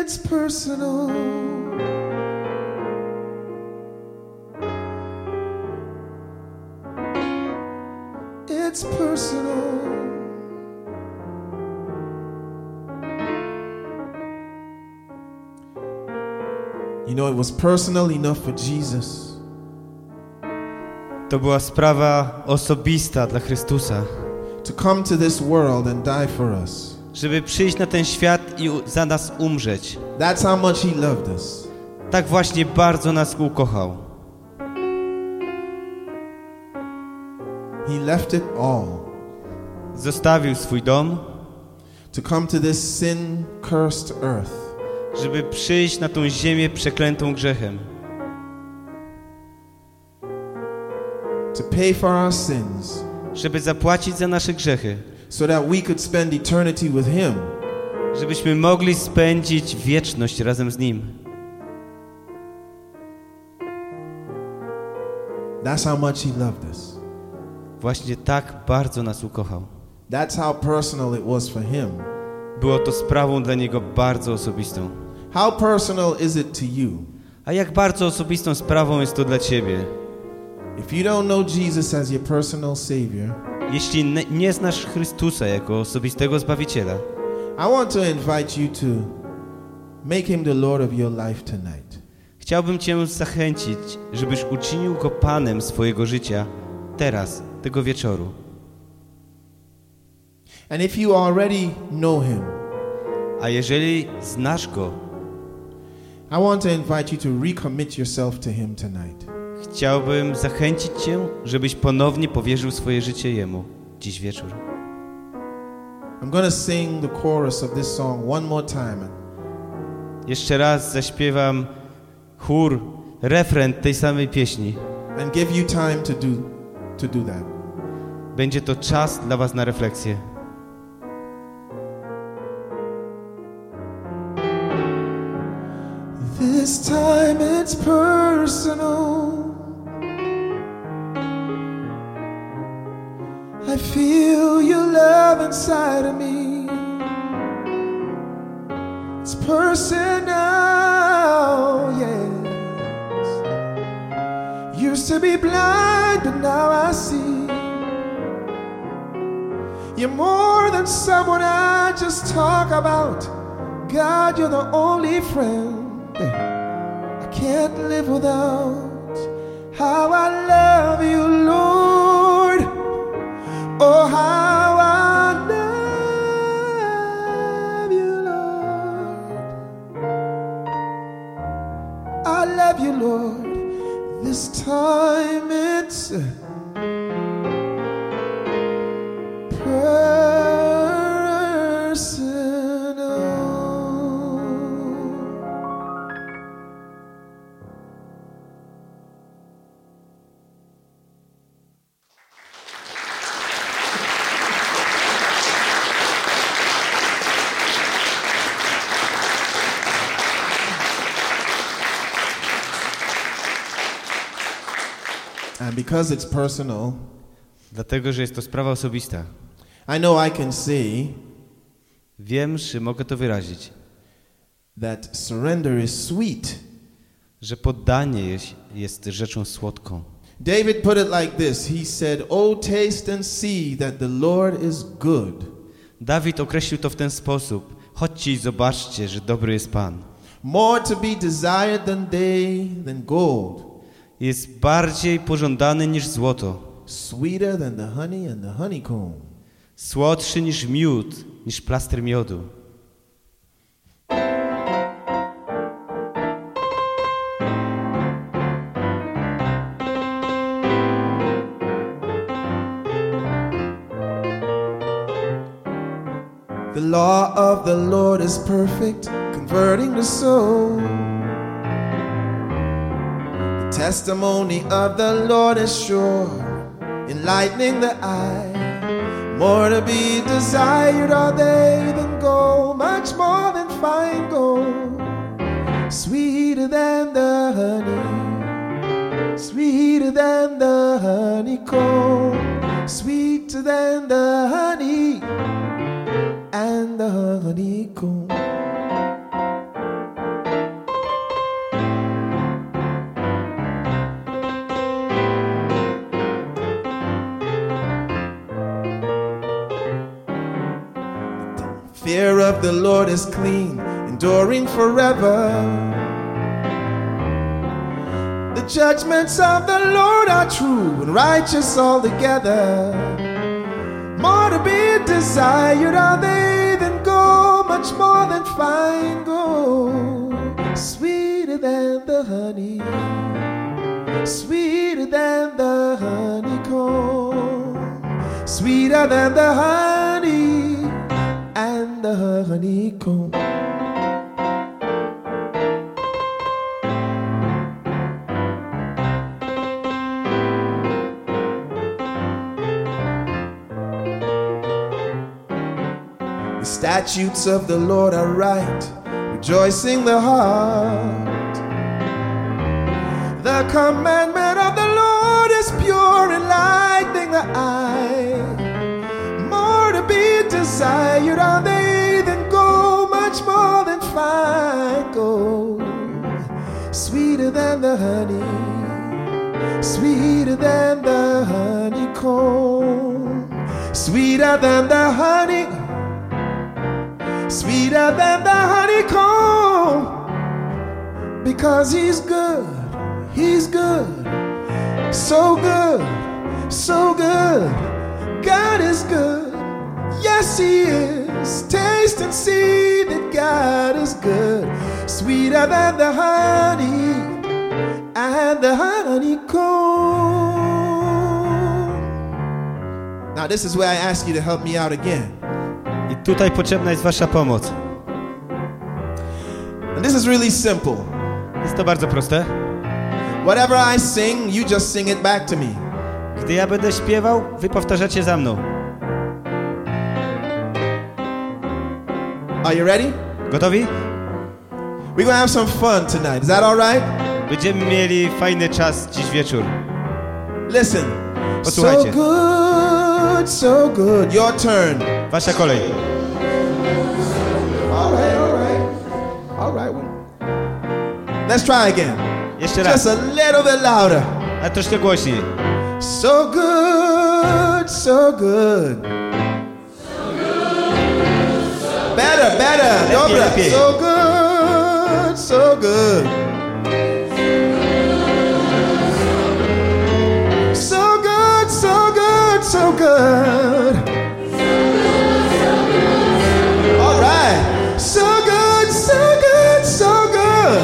It's personal. It's personal. You know, it was personal enough for Jesus To była sprawa osobista dla Chrystusa, to come to this world and die for us. Żeby przyjść na ten świat i za nas umrzeć. That's how much He loved us. Tak właśnie bardzo nas ukochał. He left it all Zostawił swój dom, to come to this sin cursed earth żeby przyjść na tą ziemię przeklętą grzechem, to pay for our sins żeby zapłacić za nasze grzechy, so that we could spend eternity with Him. żebyśmy mogli spędzić wieczność razem z Nim. That's how much He loved us. Właśnie tak bardzo nas ukochał. That's how personal it was for Him. Było to sprawą dla Niego bardzo osobistą. How personal is it to you? A jak bardzo osobistą sprawą jest to dla Ciebie? If you don't know Jesus as your personal Savior, Jeśli nie znasz Chrystusa jako osobistego Zbawiciela, I want to invite you to make Him the Lord of your life tonight. chciałbym Cię zachęcić, żebyś uczynił Go Panem swojego życia teraz, tego wieczoru. And if you already know Him, A jeżeli znasz Go, I want to invite you to recommit yourself to Him tonight. Chciałbym zachęcić Cię, żebyś ponownie powierzył swoje życie Jemu dziś wieczór. I'm to sing the chorus of this song one more time. Jeszcze raz zaśpiewam chór, refren tej samej pieśni. and give you time to do to do that. Będzie to czas dla Was na refleksję. This time it's personal. I feel your love inside of me. It's personal, yes. Used to be blind, but now I see. You're more than someone I just talk about. God, you're the only friend I can't live without. How I love you, Lord. Oh, how I love you, Lord. I love you, Lord. This time it's And because it's personal, Dlatego, że jest to sprawa osobista. I know I can say Wiem, że mogę to wyrazić, that surrender is sweet. że poddanie jest, jest rzeczą słodką. David put it like this He said, Oh, taste and see that the Lord is good. Dawid określił to w ten sposób. Chodźcie i zobaczcie, że dobry jest Pan. More to be desired than they, than gold, Jest bardziej pożądany niż złoto. sweeter than the honey and the honeycomb. Słodszy niż miód, niż plaster miodu. The law of the Lord is perfect, converting the soul. Testimony of the Lord is sure, enlightening the eye. More to be desired are they than gold, much more than fine gold. Sweeter than the honey, sweeter than the honeycomb, sweeter than the honey and the honeycomb. Fear of the Lord is clean, enduring forever. The judgments of the Lord are true and righteous altogether. More to be desired are they than gold, much more than fine gold. Sweeter than the honey, sweeter than the honeycomb, sweeter than the honey the honeycomb. The statutes of the Lord are right, rejoicing the heart. The commandment of the Lord is pure, enlightening the eye. More to be desired are they Sweeter than the honey, sweeter than the honeycomb, sweeter than the honey sweeter than the honeycomb. Because he's good he's good so good so good. God is good yes he is. Taste and see that god is good sweeter than the honey and the honeycomb now this is where i ask you to help me out again I tutaj potrzebna jest wasza pomoc. and this is really simple Jest to bardzo proste. Whatever I sing, you just sing it back to me. Gdy ja będę śpiewał, wy powtarzacie za mną. Are you ready? Gotowi? We're gonna have some fun tonight. Is that all right? Będziemy mieli fajny czas dziś wieczór. Listen. So good, so good. Your turn. Wasza kolej. All right, all right. All right. Let's try again. Jeszcze Just a little bit louder. ale troszkę głośniej. So good, so good. Better, better. Dobra. lepiej. So good, so good. So good, so good, so good. So good, so good, so good.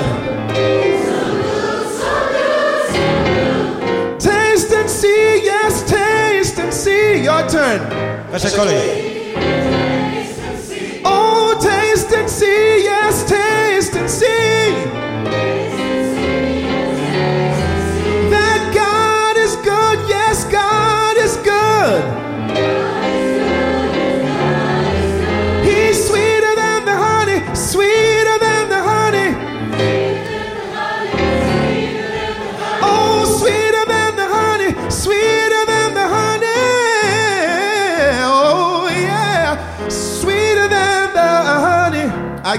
Taste and see, yes, taste and see. Your turn. That's a.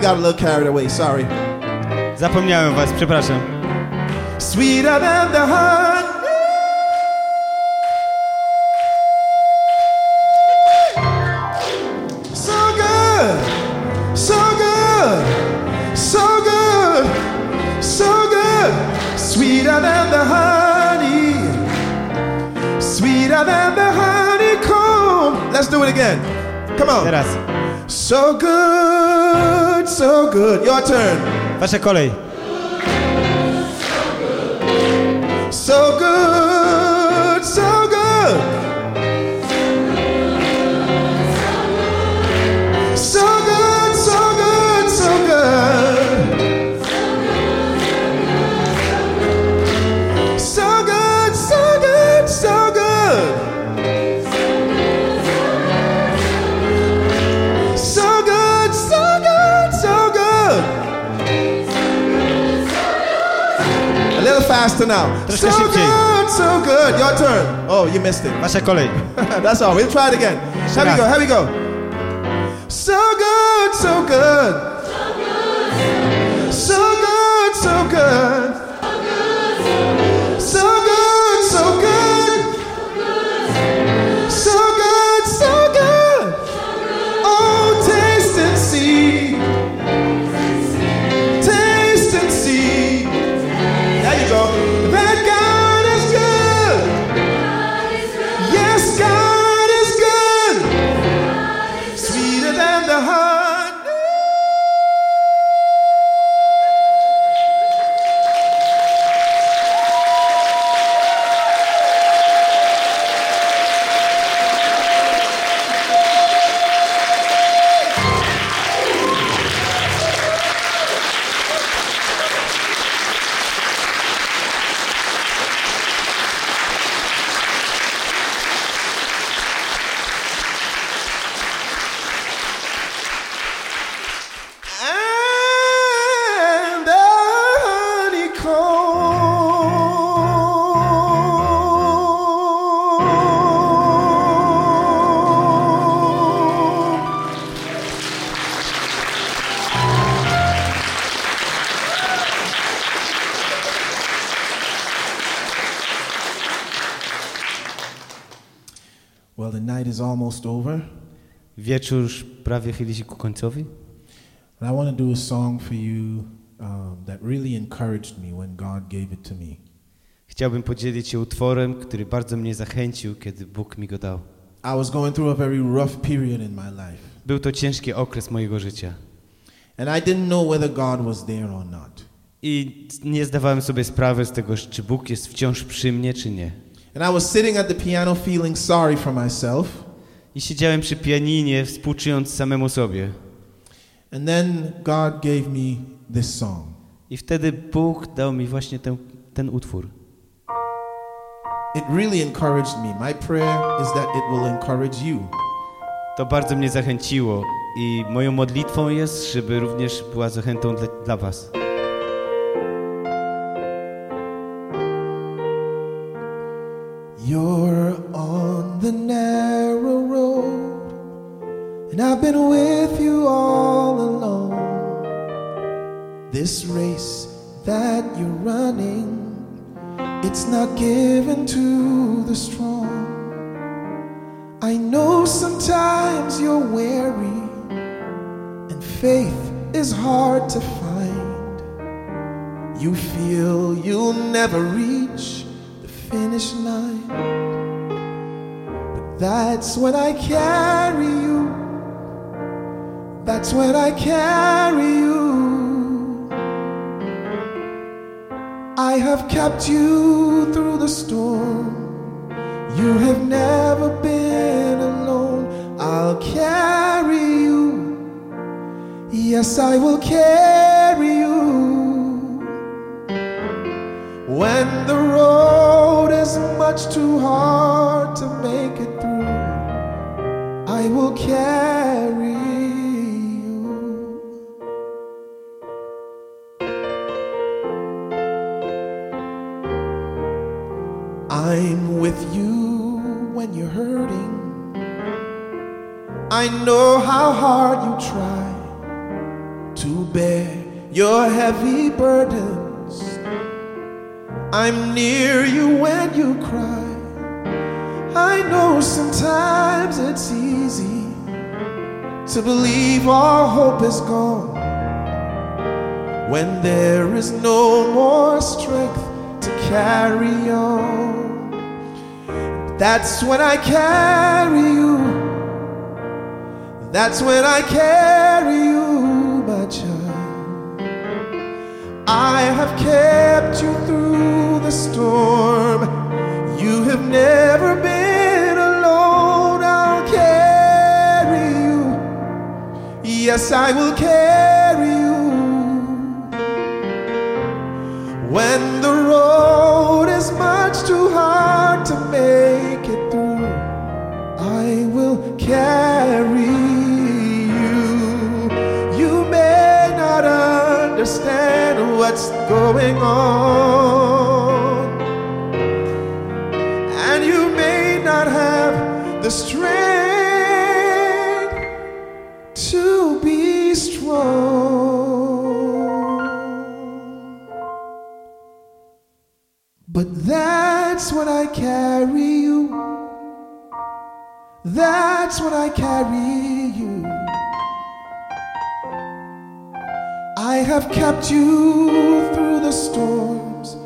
got a little carried away, sorry. Zapomniałem was, przepraszam. Sweeter than the honey. So good, so good, so good, so good. Sweeter than the honey, sweeter than the honeycomb. Let's do it again. Come on. Teraz. So good, so good. Your turn. Wasza kolej. So good, faster now. Troszkę so szybciej. good, so good. Your turn. Oh, you missed it. Wasza kolej. [LAUGHS] That's all. We'll try it again. Here we go. Here we go. So good, so good. So good, so good. So Wieczór już prawie chyli się ku końcowi. And I want to do a song for you um, that really encouraged me when God gave it to me. Chciałbym podzielić się utworem, który bardzo mnie zachęcił, kiedy Bóg mi go dał. I was going through a very rough period in my life, Był to ciężki okres mojego życia. and I didn't know whether God was there or not. I nie zdawałem sobie sprawy z tego, czy Bóg jest wciąż przy mnie, czy nie. And I was sitting at the piano feeling sorry for myself, I siedziałem przy pianinie, współczując samemu sobie. and then God gave me this song. I wtedy Bóg dał mi właśnie ten, ten utwór. It really encouraged me. My prayer is that it will encourage you. To bardzo mnie zachęciło i moją modlitwą jest, żeby również była zachętą dla, dla Was. That's when I carry you. That's when I carry you, my child. I have kept you through the storm. You have never been alone. I'll carry you. Yes, I will carry That's when I carry you. I have kept you through the storms.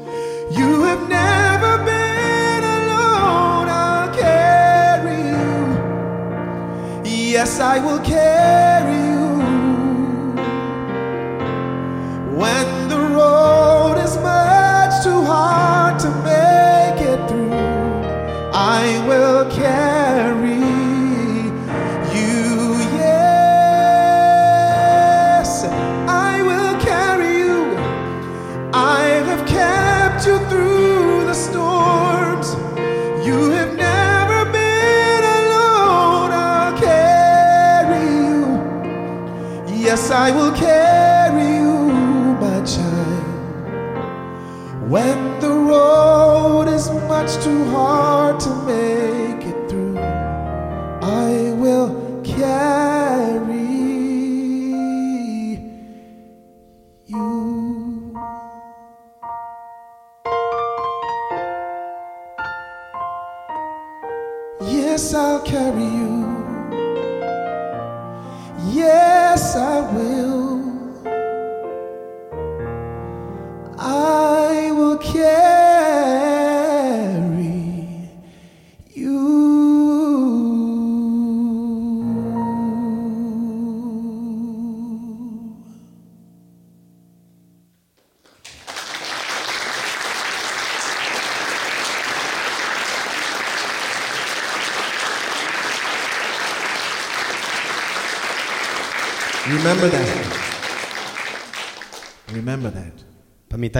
You have never been alone. I'll carry you. Yes, I will carry you. I will carry you, my child. When the road is much too hard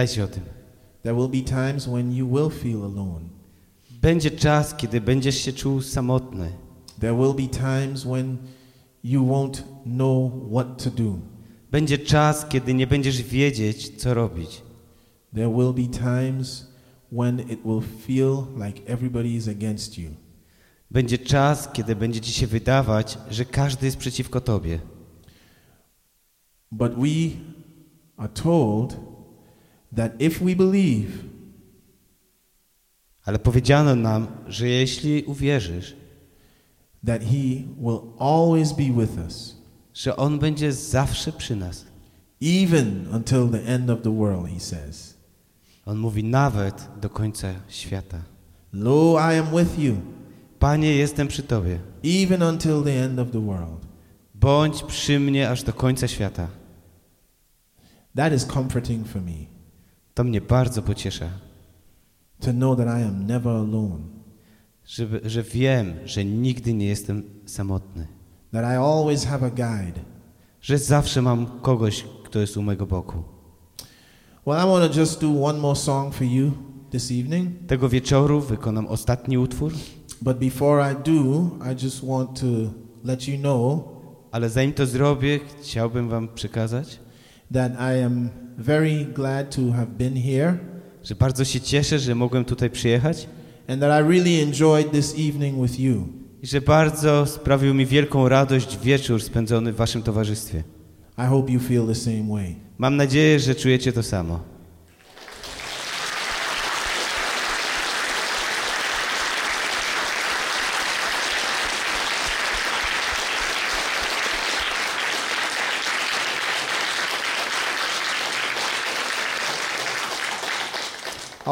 Pamiętajcie o tym. There will be times when you will feel alone. Będzie czas, kiedy będziesz się czuł samotny. There will be times when you won't know what to do. Będzie czas, kiedy nie będziesz wiedzieć, co robić. There will be times when it will feel like everybody is against you. Będzie czas, kiedy będzie ci się wydawać, że każdy jest przeciwko tobie. But we are told that if we believe, Ale powiedziano nam, że jeśli uwierzysz, that He will always be with us, że On będzie zawsze przy nas. even until the end of the world, He says. On mówi nawet do końca świata. Lo, I am with you Panie, jestem przy Tobie. even until the end of the world. Bądź przy mnie aż do końca świata. That is comforting for me To mnie bardzo pociesza, to know that I am never alone, że, że wiem, że nigdy nie jestem samotny. that I always have a guide. Że zawsze mam kogoś, kto jest u mego boku. Well, I want to just do one more song for you this evening. Tego wieczoru wykonam ostatni utwór, But before I do, I just want to let you know ale zanim to zrobię, chciałbym Wam przekazać, that I am very glad to have been here że bardzo się cieszę, że mogłem tutaj przyjechać and that I really enjoyed this evening with you. i że bardzo sprawił mi wielką radość wieczór spędzony w Waszym towarzystwie. I hope you feel the same way. Mam nadzieję, że czujecie to samo.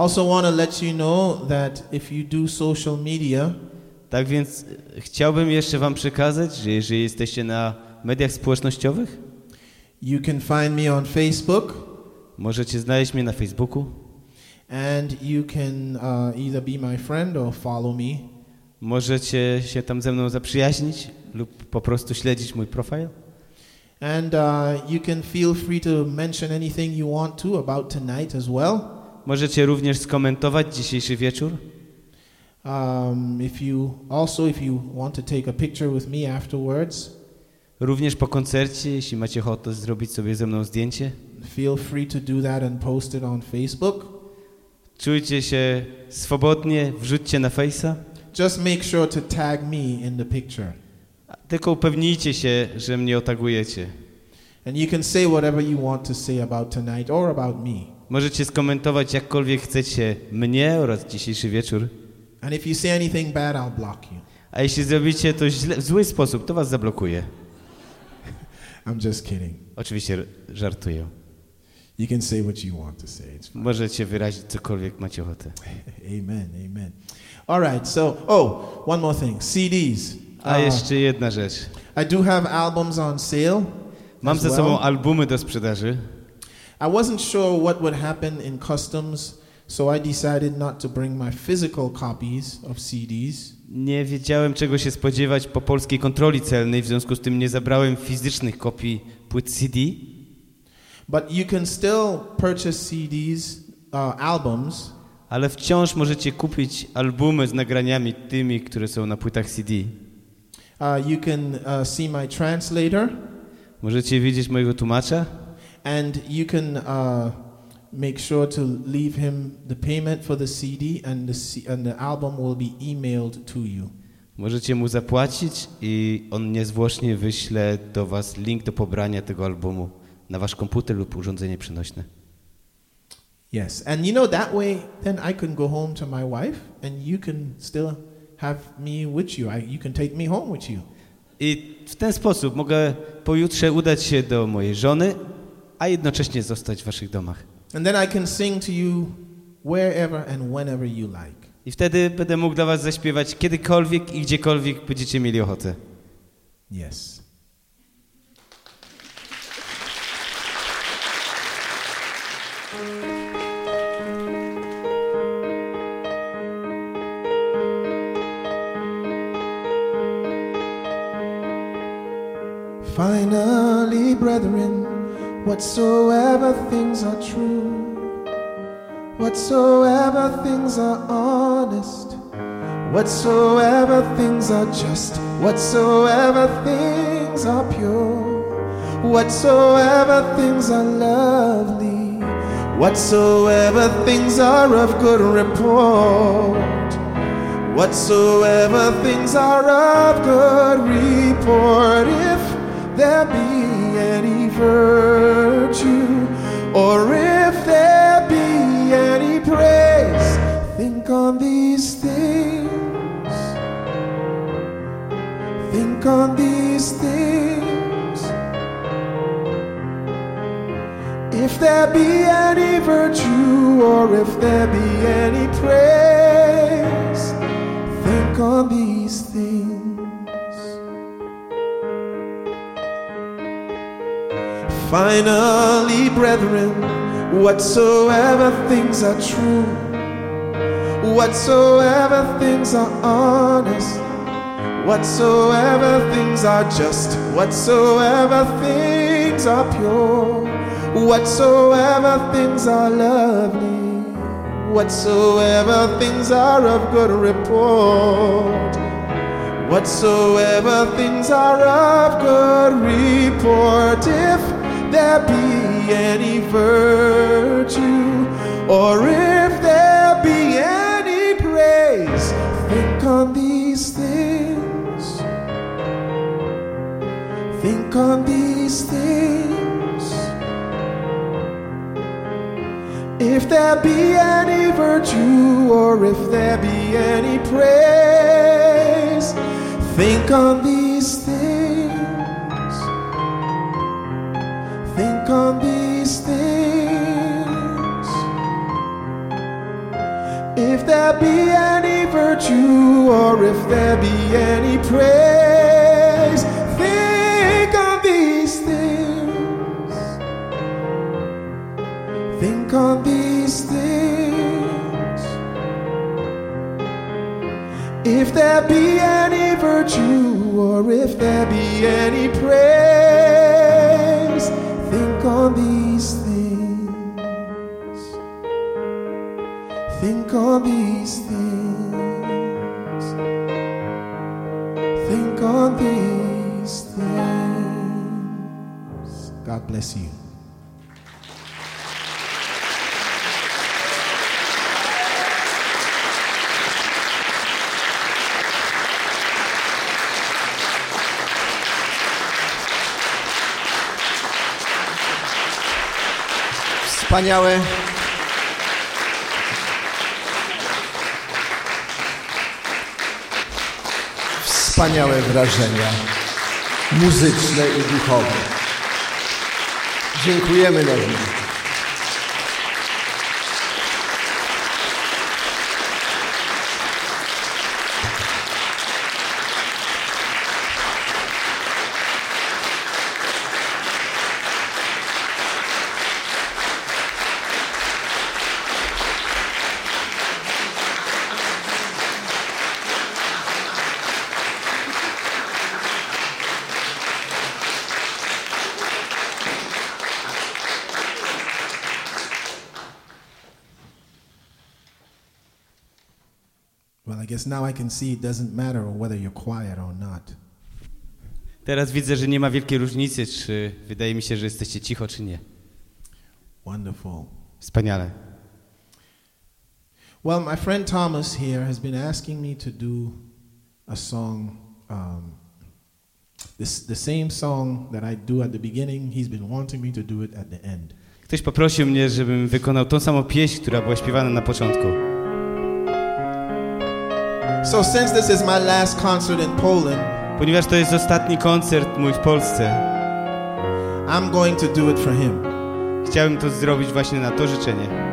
Also want to let you know that if you do social media, Tak więc e, chciałbym jeszcze Wam przekazać, że jeżeli jesteście na mediach społecznościowych, you can find me on Facebook możecie znaleźć mnie na Facebooku, and you can uh, either be my friend or follow me. możecie się tam ze mną zaprzyjaźnić lub po prostu śledzić mój profil. And uh, you can feel free to mention anything you want to about tonight as well. Możecie również skomentować dzisiejszy wieczór. Um, if you also, if you want to take a picture with me afterwards, Również po koncercie, jeśli macie ochotę zrobić sobie ze mną zdjęcie, feel free to do that and post it on Facebook. czujcie się swobodnie, wrzućcie na Face'a. Just make sure to tag me in the picture. Tylko upewnijcie się, że mnie otagujecie. And you can say whatever you want to say about tonight or about me. Możecie skomentować jakkolwiek chcecie mnie oraz dzisiejszy wieczór. And if you say anything bad, I'll block you. A jeśli zrobicie to źle, w zły sposób, to was zablokuje. [LAUGHS] I'm just kidding. Oczywiście żartuję. You can say what you want to say. Możecie wyrazić cokolwiek macie ochotę. [LAUGHS] Amen. Amen. All right. So, oh, one more thing. CDs. A Uh, jeszcze jedna rzecz. I do have albums on sale. Mam ze well. sobą albumy do sprzedaży. I wasn't sure what would happen in customs, so I decided not to bring my physical copies of CDs. Nie wiedziałem czego się spodziewać po polskiej kontroli celnej, w związku z tym nie zabrałem fizycznych kopii płyt CD, But you can still purchase CDs, uh, albums, ale wciąż możecie kupić albumy z nagraniami tymi, które są na płytach CD. uh, you can uh, see my translator, Możecie widzieć mojego tłumacza and you can uh, make sure to leave him the payment for the CD, and the, C- and the album will be emailed to you. Możecie mu zapłacić i on niezwłocznie wyśle do Was link do pobrania tego albumu na Wasz komputer lub urządzenie przenośne. Yes, and you know that way, then I can go home to my wife, and you can still have me with you. I, you can take me home with you. I w ten sposób mogę pojutrze udać się do mojej żony, a jednocześnie zostać w Waszych domach. And then I can sing to you wherever and whenever you like. I wtedy będę mógł dla Was zaśpiewać kiedykolwiek i gdziekolwiek będziecie mieli ochotę. Yes. Finally, brethren, whatsoever things are true, whatsoever things are honest, whatsoever things are just, whatsoever things are pure, whatsoever things are lovely, whatsoever things are of good report. Whatsoever things are of good report, if there be any virtue, or if there be any praise, think on these things. Think on these things. If there be any virtue, or if there be any praise, think on these things. Finally, brethren, whatsoever things are true, whatsoever things are honest, whatsoever things are just, whatsoever things are pure, whatsoever things are lovely, whatsoever things are of good report. Whatsoever things are of good report, if there be any virtue, or if there be any praise, think on these things. Think on these things. If there be any virtue, or if there be any praise, think on these things. On these things. If there be any virtue, or if there be any praise, think on these things. Think on these things. If there be any virtue or if there be any praise, These things. Think on these things. God bless you. Wspaniałe. Wspaniałe wrażenia muzyczne i duchowe. Dziękujemy Nowi. Guess now I can see it doesn't matter whether you're quiet or not. Teraz widzę, że nie ma wielkiej różnicy, czy wydaje mi się, że jesteście cicho, czy nie. Wonderful. Wspaniale. Well, my friend Thomas here has been asking me to do a song, um, this, the same song that I do at the beginning. He's been wanting me to do it at the end. Ktoś poprosił mnie, żebym wykonał tą samą pieśń, która była śpiewana na początku. So, since this is my last concert in Poland, Ponieważ to jest ostatni koncert mój w Polsce, I'm going to do it for him. chciałem to zrobić właśnie na to życzenie.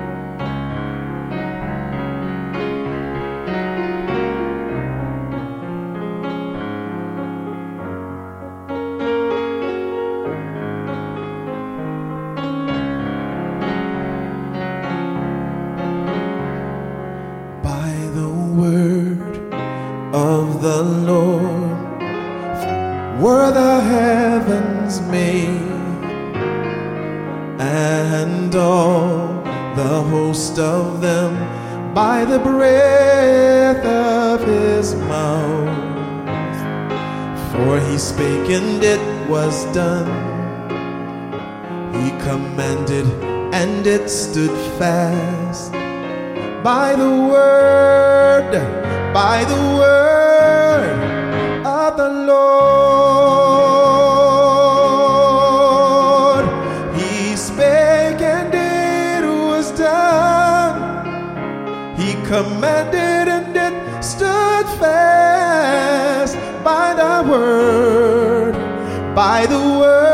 He commanded and it stood fast by the word, by the word of the Lord. He spake and it was done. He commanded and it stood fast by the word, by the word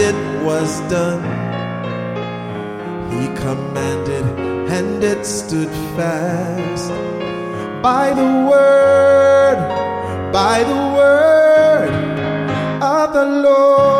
it was done. He commanded and it stood fast by the word, by the word of the Lord.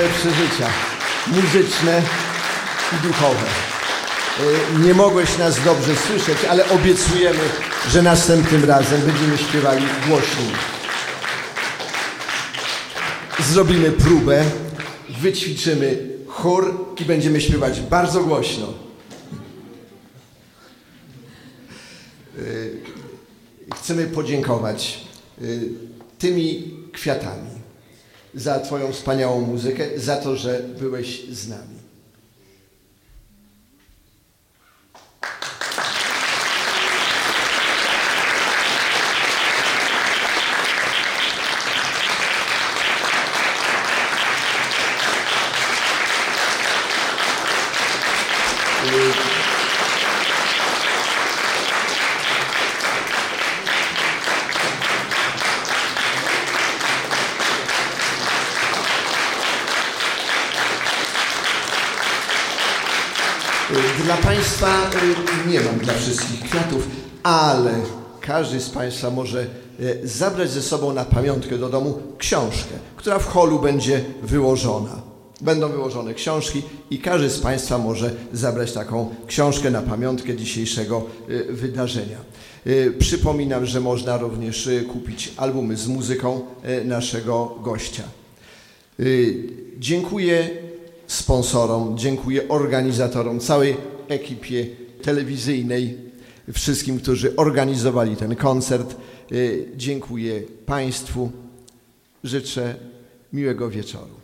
Wspaniałe przeżycia muzyczne i duchowe. Y, Nie mogłeś nas dobrze słyszeć, ale obiecujemy, że następnym razem będziemy śpiewali głośniej. Zrobimy próbę, wyćwiczymy chór i będziemy śpiewać bardzo głośno. chcemy podziękować y, tymi kwiatami za Twoją wspaniałą muzykę, za to, że byłeś z nami. Y, Dla Państwa y, nie mam dla wszystkich kwiatów, ale każdy z Państwa może y, zabrać ze sobą na pamiątkę do domu książkę, która w holu będzie wyłożona. Będą wyłożone książki i każdy z Państwa może zabrać taką książkę na pamiątkę dzisiejszego y, wydarzenia. Y, Przypominam, że można również kupić albumy z muzyką naszego gościa. Dziękuję sponsorom, dziękuję organizatorom, całej ekipie telewizyjnej, wszystkim, którzy organizowali ten koncert. Y, Dziękuję Państwu. Życzę miłego wieczoru.